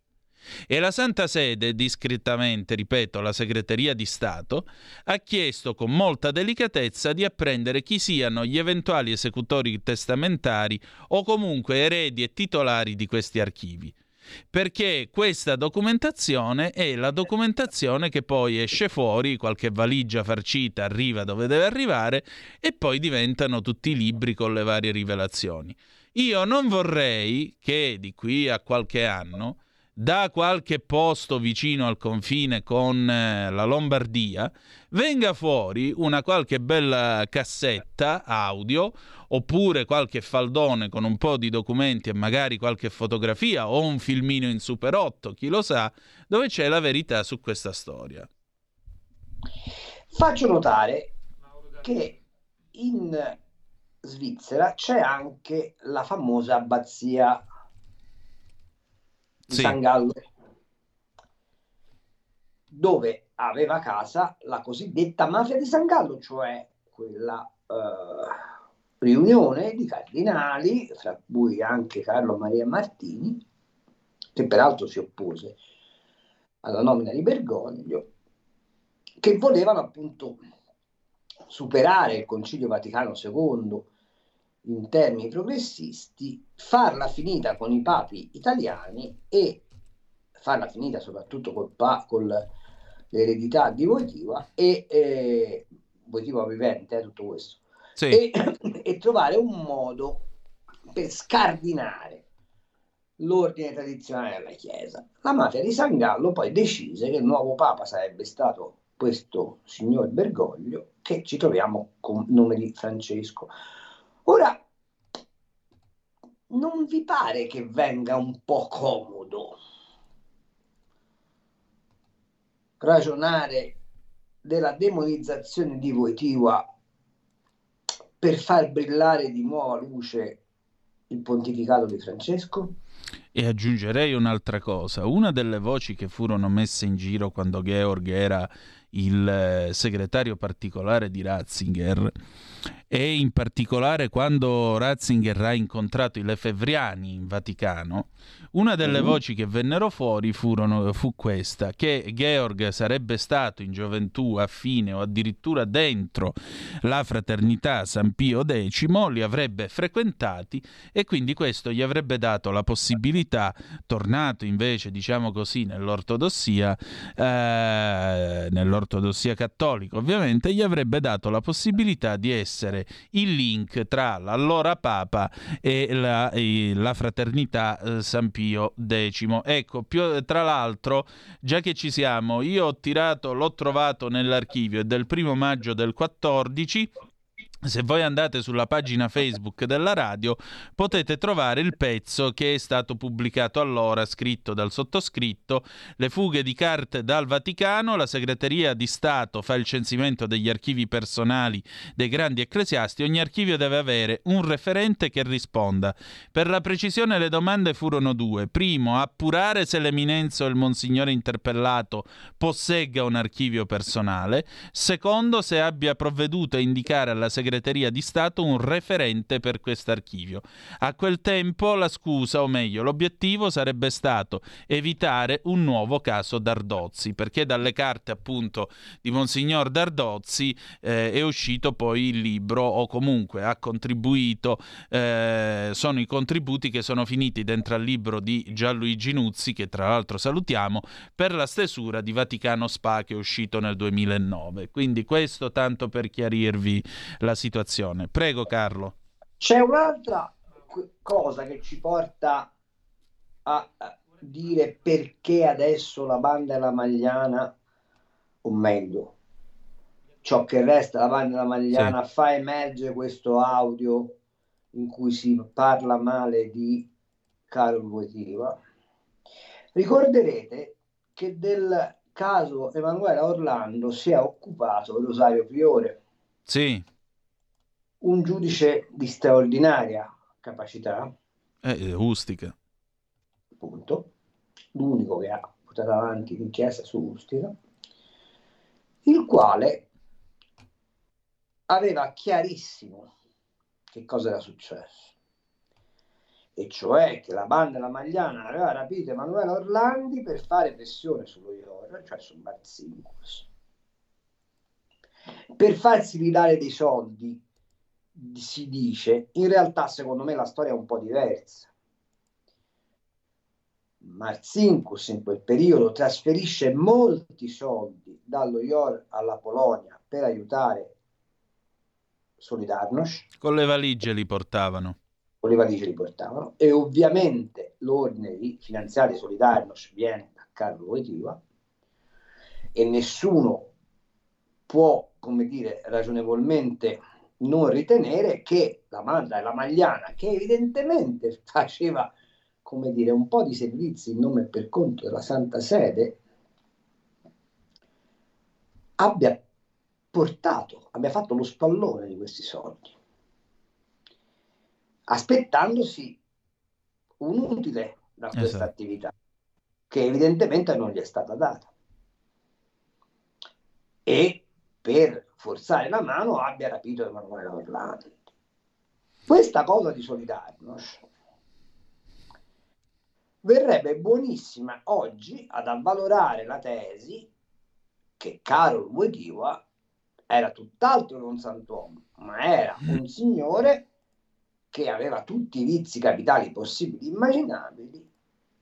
E la Santa Sede, discretamente, ripeto, la Segreteria di Stato, ha chiesto con molta delicatezza di apprendere chi siano gli eventuali esecutori testamentari o comunque eredi e titolari di questi archivi. Perché questa documentazione è la documentazione che poi esce fuori, qualche valigia farcita arriva dove deve arrivare e poi diventano tutti i libri con le varie rivelazioni. Io non vorrei che di qui a qualche anno da qualche posto vicino al confine con eh, la Lombardia venga fuori una qualche bella cassetta audio oppure qualche faldone con un po' di documenti e magari qualche fotografia o un filmino in Super 8, chi lo sa, dove c'è la verità su questa storia. Faccio notare che in Svizzera c'è anche la famosa abbazia di Sì. San Gallo, dove aveva casa la cosiddetta mafia di San Gallo, cioè quella eh, riunione di cardinali, fra cui anche Carlo Maria Martini, che peraltro si oppose alla nomina di Bergoglio, che volevano appunto superare il Concilio Vaticano II in termini progressisti, farla finita con i papi italiani e farla finita soprattutto col pa- con l'eredità di Wojtyła e eh, Wojtyła vivente, eh, tutto questo, Sì. e, e trovare un modo per scardinare l'ordine tradizionale della Chiesa. La mafia di San Gallo poi decise che il nuovo Papa sarebbe stato questo signor Bergoglio, che ci troviamo con nome di Francesco. Ora, non vi pare che venga un po' comodo ragionare della demonizzazione di Wojtyła per far brillare di nuova luce il pontificato di Francesco? E aggiungerei un'altra cosa, una delle voci che furono messe in giro quando Georg era il eh, segretario particolare di Ratzinger e in particolare quando Ratzinger ha incontrato i Lefebvriani in Vaticano, una delle Mhm. voci che vennero fuori furono- fu questa, che Georg sarebbe stato in gioventù affine o addirittura dentro la fraternità San Pio X, li avrebbe frequentati e quindi questo gli avrebbe dato la possibilità possibilità, tornato invece, diciamo così, nell'ortodossia, eh, nell'ortodossia cattolica ovviamente, gli avrebbe dato la possibilità di essere il link tra l'allora Papa e la, e la fraternità eh, San Pio X. Ecco, più, tra l'altro, già che ci siamo, io ho tirato, l'ho trovato nell'archivio, è del primo maggio del 14 se voi andate sulla pagina Facebook della radio potete trovare il pezzo che è stato pubblicato allora, scritto dal sottoscritto, le fughe di carte dal Vaticano, la segreteria di Stato fa il censimento degli archivi personali dei grandi ecclesiasti, ogni archivio deve avere un referente che risponda. Per la precisione le domande furono due. Primo, appurare se l'eminenza o il monsignore interpellato possegga un archivio personale. Secondo, se abbia provveduto a indicare alla segreteria segreteria di Stato un referente per quest'archivio. A quel tempo la scusa, o meglio l'obiettivo, sarebbe stato evitare un nuovo caso Dardozzi, perché dalle carte appunto di Monsignor Dardozzi eh, è uscito poi il libro o comunque ha contribuito, eh, sono i contributi che sono finiti dentro al libro di Gianluigi Nuzzi, che tra l'altro salutiamo, per la stesura di Vaticano Spa che è uscito nel 2009. Quindi questo tanto per chiarirvi la situazione. Prego Carlo. C'è un'altra cosa che ci porta a dire perché adesso la banda della Magliana, o meglio, ciò che resta la banda della Magliana sì. fa emergere questo audio in cui si parla male di Carol Voitiva. Ricorderete che del caso Emanuela Orlando si è occupato Rosario Priore. Sì un giudice di straordinaria capacità. Eh, Ustica. Appunto, l'unico che ha portato avanti l'inchiesta su Ustica, il quale aveva chiarissimo che cosa era successo. E cioè che la banda della Magliana aveva rapito Emanuele Orlandi per fare pressione sullo IOR, cioè su Marzinkus, per farsi ridare dei soldi si dice, in realtà secondo me la storia è un po' diversa. Marcinkus in quel periodo trasferisce molti soldi dallo IOR alla Polonia per aiutare Solidarnosc. Con le valigie li portavano. Con le valigie li portavano e ovviamente l'ordine di finanziare Solidarnosc viene da Carlo Wojtyła e nessuno può, come dire, ragionevolmente non ritenere che la Manda e la Magliana, che evidentemente faceva, come dire, un po' di servizi in nome e per conto della Santa Sede, abbia portato, abbia fatto lo spallone di questi soldi, aspettandosi un utile da questa esatto. attività, che evidentemente non gli è stata data. E per forzare la mano abbia rapito Emanuele Orlando. Questa cosa di Solidarnosc verrebbe buonissima oggi ad avvalorare la tesi che Carol Wojtyła era tutt'altro che un santuomo, ma era un signore che aveva tutti i vizi capitali possibili e immaginabili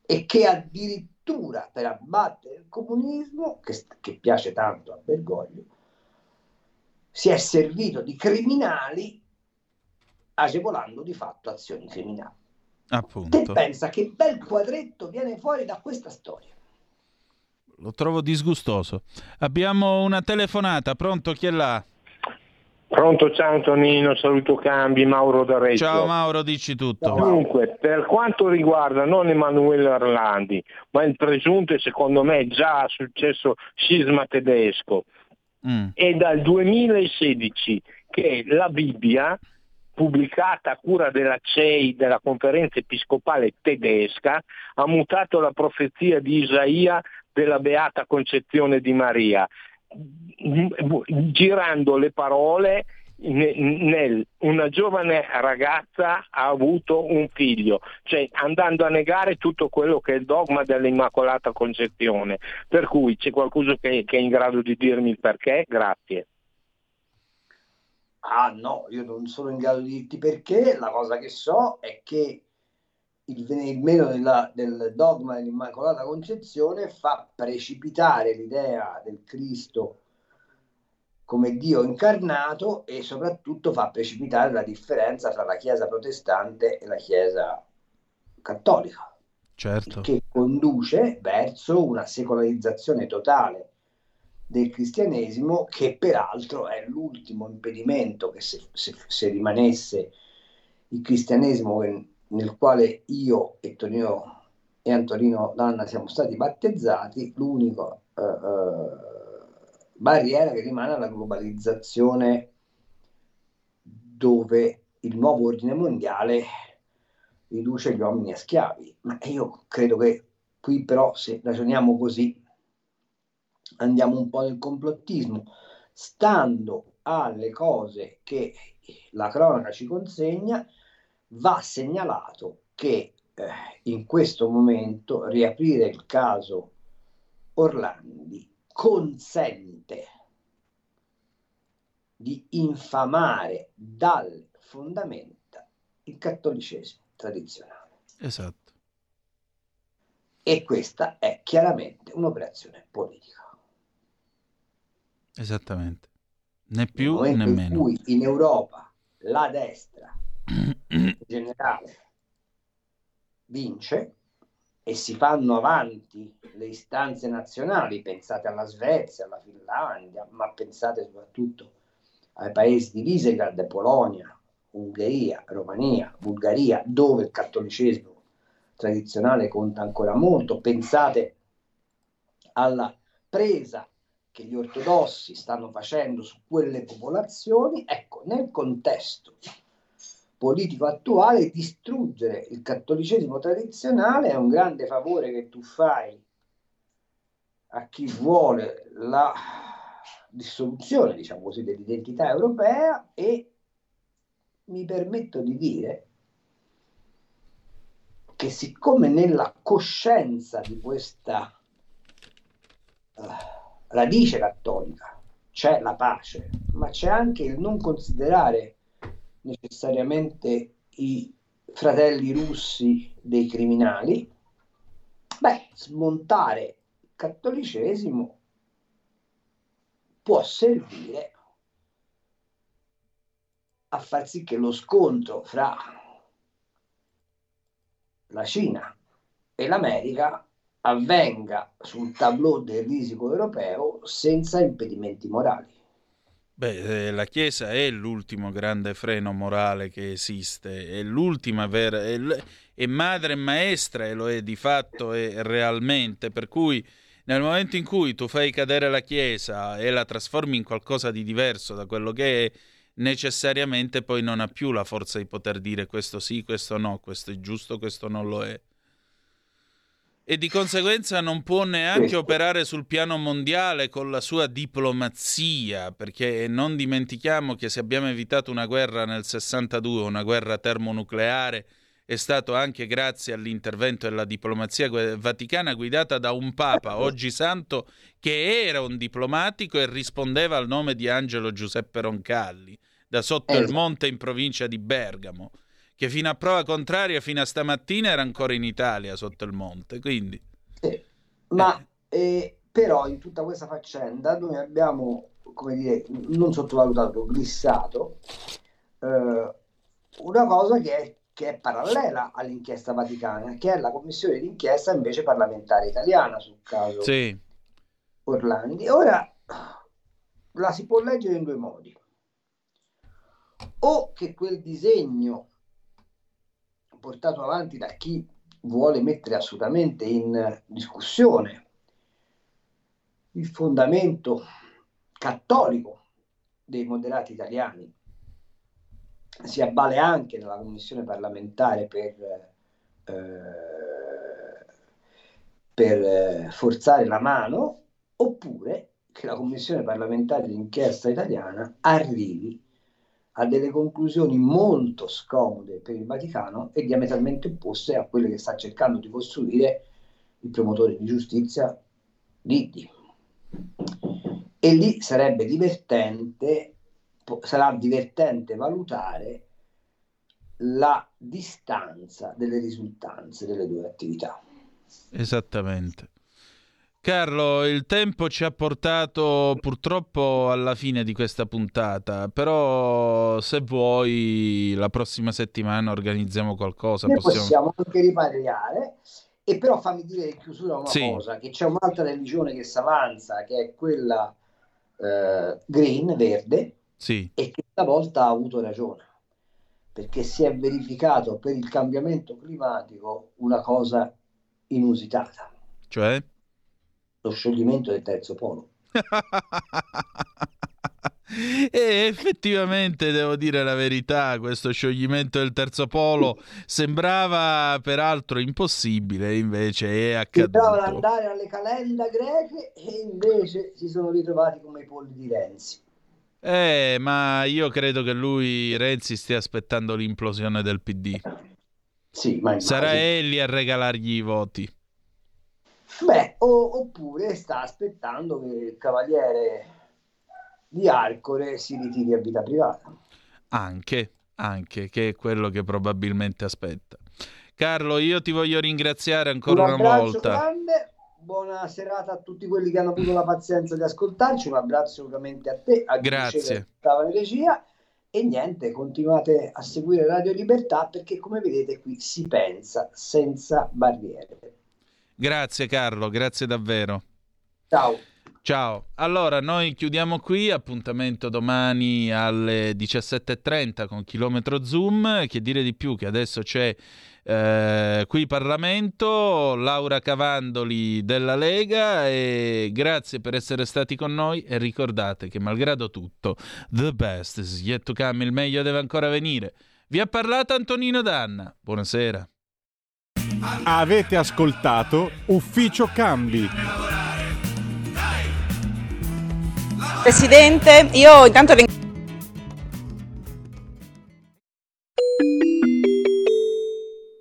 e che addirittura per abbattere il comunismo, che, che piace tanto a Bergoglio, si è servito di criminali agevolando di fatto azioni criminali. Appunto. Te pensa che bel quadretto viene fuori da questa storia? Lo trovo disgustoso. Abbiamo una telefonata, pronto chi è là? Pronto, ciao Antonino, saluto Cambi, Mauro da Reggio. Ciao Mauro, dici tutto. Dunque, per quanto riguarda non Emanuele Orlandi, ma il presunto e secondo me già successo scisma tedesco, Mm. È dal 2016 che la Bibbia, pubblicata a cura della CEI, della conferenza episcopale tedesca, ha mutato la profezia di Isaia della beata concezione di Maria, girando le parole nel, una giovane ragazza ha avuto un figlio, cioè andando a negare tutto quello che è il dogma dell'Immacolata Concezione. Per cui c'è qualcuno che, che è in grado di dirmi il perché? Grazie. Ah no, io non sono in grado di dirti perché, la cosa che so è che il venire meno della- del dogma dell'Immacolata Concezione fa precipitare l'idea del Cristo come Dio incarnato e soprattutto fa precipitare la differenza tra la Chiesa protestante e la Chiesa cattolica, Certo. che conduce verso una secolarizzazione totale del cristianesimo, che peraltro è l'ultimo impedimento che se, se- se rimanesse il cristianesimo nel quale io e Tonino e Antonino Danna siamo stati battezzati, l'unico eh, eh, barriera che rimane è la globalizzazione dove il nuovo ordine mondiale riduce gli uomini a schiavi. Ma io credo che qui però se ragioniamo così andiamo un po' nel complottismo, stando alle cose che la cronaca ci consegna, va segnalato che eh, in questo momento riaprire il caso Orlandi consente di infamare dalle fondamenta il cattolicesimo tradizionale. Esatto. E questa è chiaramente un'operazione politica. Esattamente. Né più né in meno. cui in Europa la destra in generale vince e si fanno avanti le istanze nazionali, pensate alla Svezia, alla Finlandia, ma pensate soprattutto ai paesi di Visegrad, Polonia, Ungheria, Romania, Bulgaria, dove il cattolicesimo tradizionale conta ancora molto, pensate alla presa che gli ortodossi stanno facendo su quelle popolazioni, ecco, nel contesto politico attuale distruggere il cattolicesimo tradizionale è un grande favore che tu fai a chi vuole la dissoluzione, diciamo così, dell'identità europea e mi permetto di dire che siccome nella coscienza di questa eh, radice cattolica c'è la pace, ma c'è anche il non considerare necessariamente i fratelli russi dei criminali, beh, smontare il cattolicesimo può servire a far sì che lo scontro fra la Cina e l'America avvenga sul tableau del risico europeo senza impedimenti morali. Beh, eh, la Chiesa è l'ultimo grande freno morale che esiste, è l'ultima vera, è, l- è madre e maestra e lo è di fatto e realmente, per cui nel momento in cui tu fai cadere la Chiesa e la trasformi in qualcosa di diverso da quello che è, necessariamente poi non ha più la forza di poter dire questo sì, questo no, questo è giusto, questo non lo è. E di conseguenza non può neanche Questo. operare sul piano mondiale con la sua diplomazia, perché non dimentichiamo che se abbiamo evitato una guerra nel 62, una guerra termonucleare, è stato anche grazie all'intervento della diplomazia vaticana guidata da un papa, oggi santo, che era un diplomatico e rispondeva al nome di Angelo Giuseppe Roncalli, da sotto il Esatto. monte in provincia di Bergamo, che fino a prova contraria, fino a stamattina era ancora in Italia sotto il monte. Quindi, Ma eh, però in tutta questa faccenda noi abbiamo, come dire, non sottovalutato, glissato eh, una cosa che è, che è parallela all'inchiesta vaticana, che è la commissione d'inchiesta invece parlamentare italiana sul caso sì, Orlandi. Ora la si può leggere in due modi. O che quel disegno portato avanti da chi vuole mettere assolutamente in discussione il fondamento cattolico dei moderati italiani. Si abbale anche nella commissione parlamentare per, eh, per eh, forzare la mano, oppure che la commissione parlamentare d'inchiesta italiana arrivi a delle conclusioni molto scomode per il Vaticano e diametralmente opposte a quelle che sta cercando di costruire il promotore di giustizia Liddi. E lì sarebbe divertente, po- sarà divertente valutare la distanza delle risultanze delle due attività. Esattamente. Carlo, il tempo ci ha portato purtroppo alla fine di questa puntata, però se vuoi la prossima settimana organizziamo qualcosa. Possiamo- possiamo anche riparare, e però fammi dire in chiusura una Sì. cosa, che c'è un'altra religione che si avanza, che è quella eh, green, verde, Sì. e che stavolta ha avuto ragione, perché si è verificato per il cambiamento climatico una cosa inusitata, Cioè? Lo scioglimento del terzo polo. E effettivamente devo dire la verità, questo scioglimento del terzo polo sembrava peraltro impossibile, invece è accaduto. andare alle calenda greche e invece si sono ritrovati come i polli di Renzi. Eh, ma io credo che lui, Renzi, stia aspettando l'implosione del PD. Sì, ma Sarà egli a regalargli i voti. Beh, o- oppure sta aspettando che il cavaliere di Arcore si ritiri a vita privata. Anche, anche, che è quello che probabilmente aspetta. Carlo, io ti voglio ringraziare ancora un una volta. grande, buona serata a tutti quelli che hanno avuto la pazienza di ascoltarci, un abbraccio ovviamente a te, a Grazie. Stava in regia e niente, continuate a seguire Radio Libertà perché come vedete qui si pensa senza barriere. Grazie Carlo, grazie davvero. Ciao. Ciao. Allora, noi chiudiamo qui, appuntamento domani alle 17.30 con Chilometro Zoom, che dire di più che adesso c'è eh, qui Parlamento, Laura Cavandoli della Lega e grazie per essere stati con noi e ricordate che malgrado tutto, the best is yet to come, il meglio deve ancora venire. Vi ha parlato Antonino Danna, buonasera. Avete ascoltato Ufficio Cambi. Presidente, io intanto ring-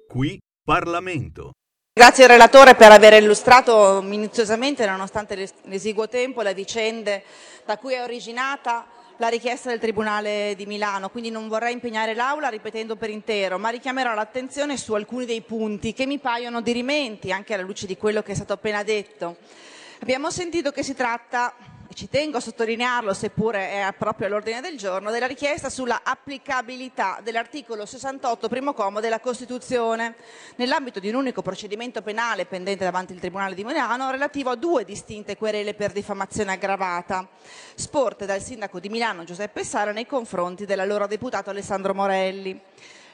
Qui Parlamento. ringrazio il relatore per aver illustrato minuziosamente, nonostante l'es- l'esiguo tempo, le vicende da cui è originata la richiesta del Tribunale di Milano, quindi non vorrei impegnare l'Aula ripetendo per intero, ma richiamerò l'attenzione su alcuni dei punti che mi paiono dirimenti, anche alla luce di quello che è stato appena detto. Abbiamo sentito che si tratta, ci tengo a sottolinearlo, seppure è proprio all'ordine del giorno, della richiesta sulla applicabilità dell'articolo 68 primo comma della Costituzione nell'ambito di un unico procedimento penale pendente davanti al Tribunale di Milano relativo a due distinte querele per diffamazione aggravata, sporte dal sindaco di Milano Giuseppe Sara nei confronti dell'allora deputato Alessandro Morelli.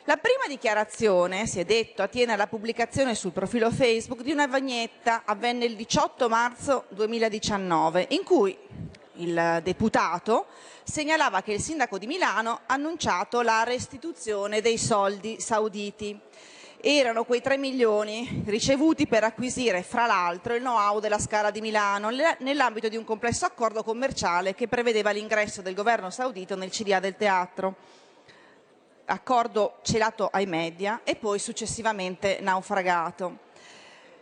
La prima dichiarazione, si è detto, attiene alla pubblicazione sul profilo Facebook di una vignetta, avvenne il 18 marzo 2019, in cui il deputato segnalava che il sindaco di Milano ha annunciato la restituzione dei soldi sauditi. Erano quei 3 milioni ricevuti per acquisire, fra l'altro, il know-how della Scala di Milano nell'ambito di un complesso accordo commerciale che prevedeva l'ingresso del governo saudito nel CDA del teatro accordo celato ai media e poi successivamente naufragato.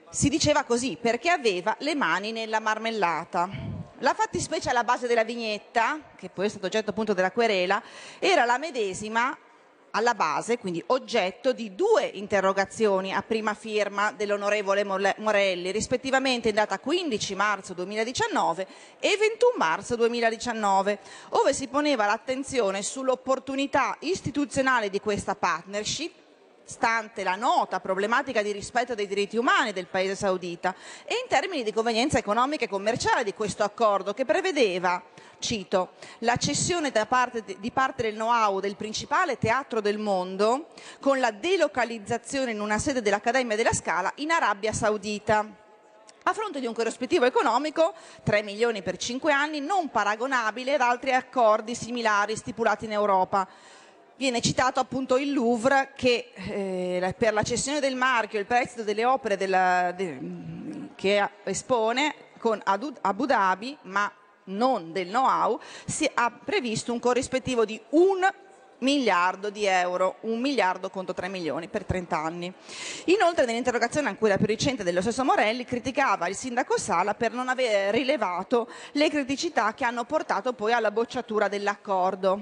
Si diceva così perché aveva le mani nella marmellata. La fattispecie alla base della vignetta, che poi è stato oggetto appunto della querela, era la medesima alla base, quindi oggetto di due interrogazioni a prima firma dell'onorevole Morelli, rispettivamente in data 15 marzo 2019 e 21 marzo 2019, ove si poneva l'attenzione sull'opportunità istituzionale di questa partnership stante la nota problematica di rispetto dei diritti umani del paese saudita e in termini di convenienza economica e commerciale di questo accordo che prevedeva, cito, la cessione parte, di parte del know-how del principale teatro del mondo con la delocalizzazione in una sede dell'Accademia della Scala in Arabia Saudita a fronte di un corrispettivo economico, 3 milioni per 5 anni, non paragonabile ad altri accordi similari stipulati in Europa. Viene citato appunto il Louvre che eh, per la cessione del marchio il prestito delle opere della- de- che espone con Abu Dhabi, ma non del know-how, si ha previsto un corrispettivo di un miliardo di euro, un miliardo contro 3 milioni per 30 anni. Inoltre nell'interrogazione ancora più recente dello stesso Morelli criticava il sindaco Sala per non aver rilevato le criticità che hanno portato poi alla bocciatura dell'accordo.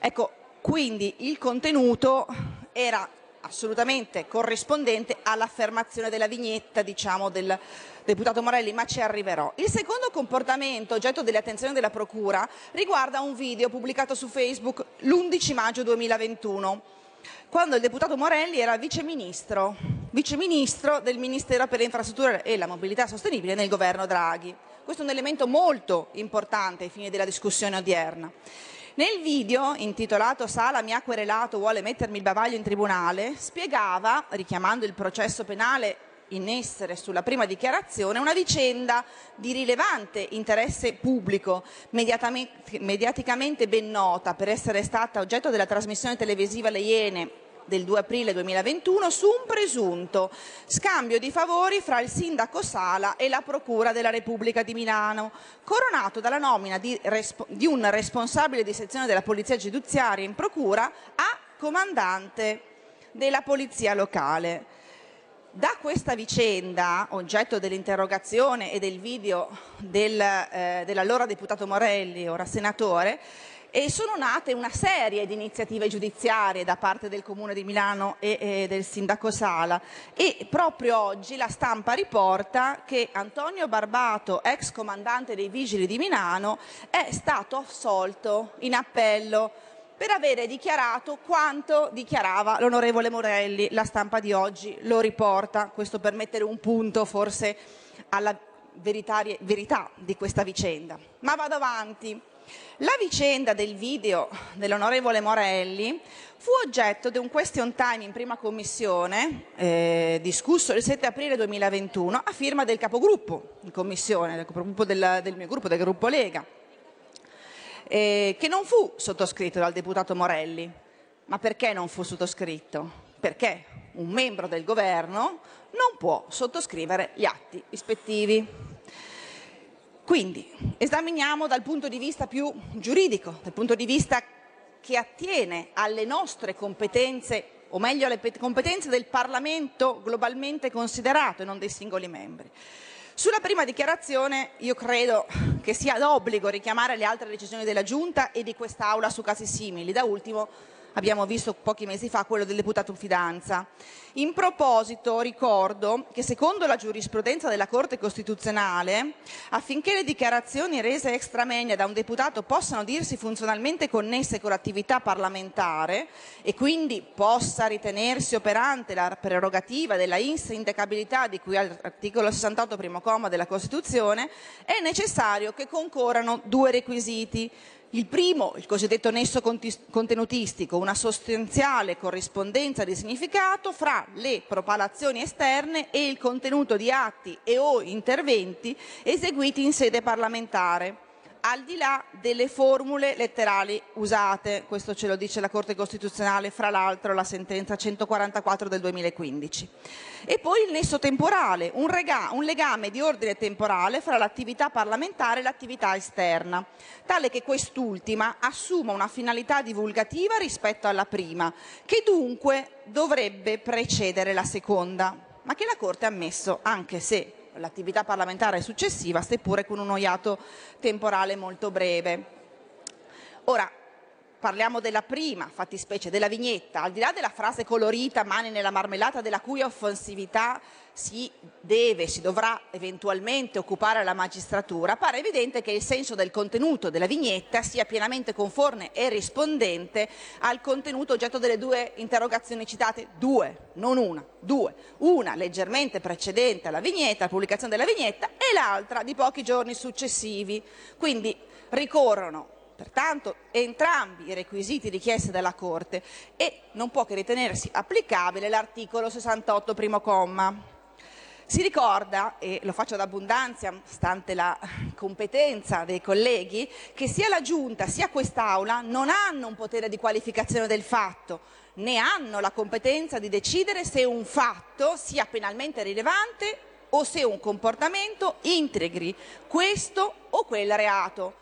Ecco, quindi il contenuto era assolutamente corrispondente all'affermazione della vignetta, diciamo, del deputato Morelli, ma ci arriverò. Il secondo comportamento oggetto delle attenzioni della Procura riguarda un video pubblicato su Facebook l'11 maggio 2021, quando il deputato Morelli era viceministro, viceministro del Ministero per le infrastrutture e la mobilità sostenibile nel governo Draghi. Questo è un elemento molto importante ai fini della discussione odierna. Nel video, intitolato Sala mi ha querelato, vuole mettermi il bavaglio in tribunale, spiegava, richiamando il processo penale in essere sulla prima dichiarazione, una vicenda di rilevante interesse pubblico, mediaticamente ben nota per essere stata oggetto della trasmissione televisiva Le Iene del 2 aprile 2021 su un presunto scambio di favori fra il sindaco Sala e la Procura della Repubblica di Milano, coronato dalla nomina di, di un responsabile di sezione della Polizia Giudiziaria in Procura a comandante della Polizia Locale. Da questa vicenda, oggetto dell'interrogazione e del video del, eh, dell'allora deputato Morelli, ora senatore, e sono nate una serie di iniziative giudiziarie da parte del Comune di Milano e, e del Sindaco Sala e proprio oggi la stampa riporta che Antonio Barbato, ex comandante dei Vigili di Milano, è stato assolto in appello per avere dichiarato quanto dichiarava l'onorevole Morelli. La stampa di oggi lo riporta, questo per mettere un punto forse alla verità di questa vicenda. Ma vado avanti. La vicenda del video dell'onorevole Morelli fu oggetto di un question time in prima commissione, eh, discusso il 7 aprile 2021, a firma del capogruppo in commissione, del capogruppo del, del mio gruppo, del gruppo Lega, eh, che non fu sottoscritto dal deputato Morelli. Ma perché non fu sottoscritto? Perché un membro del governo non può sottoscrivere gli atti ispettivi. Quindi esaminiamo dal punto di vista più giuridico, dal punto di vista che attiene alle nostre competenze, o meglio alle pe- competenze del Parlamento globalmente considerato e non dei singoli membri. Sulla prima dichiarazione io credo che sia d'obbligo richiamare le altre decisioni della Giunta e di quest'Aula su casi simili. Da ultimo abbiamo visto pochi mesi fa quello del deputato Fidanza. In proposito ricordo che secondo la giurisprudenza della Corte Costituzionale, affinché le dichiarazioni rese extra moenia da un deputato possano dirsi funzionalmente connesse con l'attività parlamentare e quindi possa ritenersi operante la prerogativa della insindacabilità di cui all'articolo 68 primo comma della Costituzione, è necessario che concorrano due requisiti. Il primo, il cosiddetto nesso contenutistico, una sostanziale corrispondenza di significato fra le propalazioni esterne e il contenuto di atti e o interventi eseguiti in sede parlamentare al di là delle formule letterali usate, questo ce lo dice la Corte Costituzionale, fra l'altro la sentenza 144 del 2015. E poi il nesso temporale, un, rega- un legame di ordine temporale fra l'attività parlamentare e l'attività esterna, tale che quest'ultima assuma una finalità divulgativa rispetto alla prima, che dunque dovrebbe precedere la seconda, ma che la Corte ha ammesso anche se l'attività parlamentare successiva, seppure con un iato temporale molto breve. Ora, parliamo della prima fattispecie, della vignetta, al di là della frase colorita, mani nella marmellata, della cui offensività si deve, si dovrà eventualmente occupare la magistratura, pare evidente che il senso del contenuto della vignetta sia pienamente conforme e rispondente al contenuto oggetto delle due interrogazioni citate, due, non una, due. Una leggermente precedente alla vignetta, alla pubblicazione della vignetta, e l'altra di pochi giorni successivi. Quindi ricorrono Pertanto entrambi i requisiti richiesti dalla Corte e non può che ritenersi applicabile l'articolo 68 primo comma. Si ricorda, e lo faccio d'abbondanza, stante la competenza dei colleghi, che sia la Giunta sia quest'Aula non hanno un potere di qualificazione del fatto, né hanno la competenza di decidere se un fatto sia penalmente rilevante o se un comportamento integri questo o quel reato.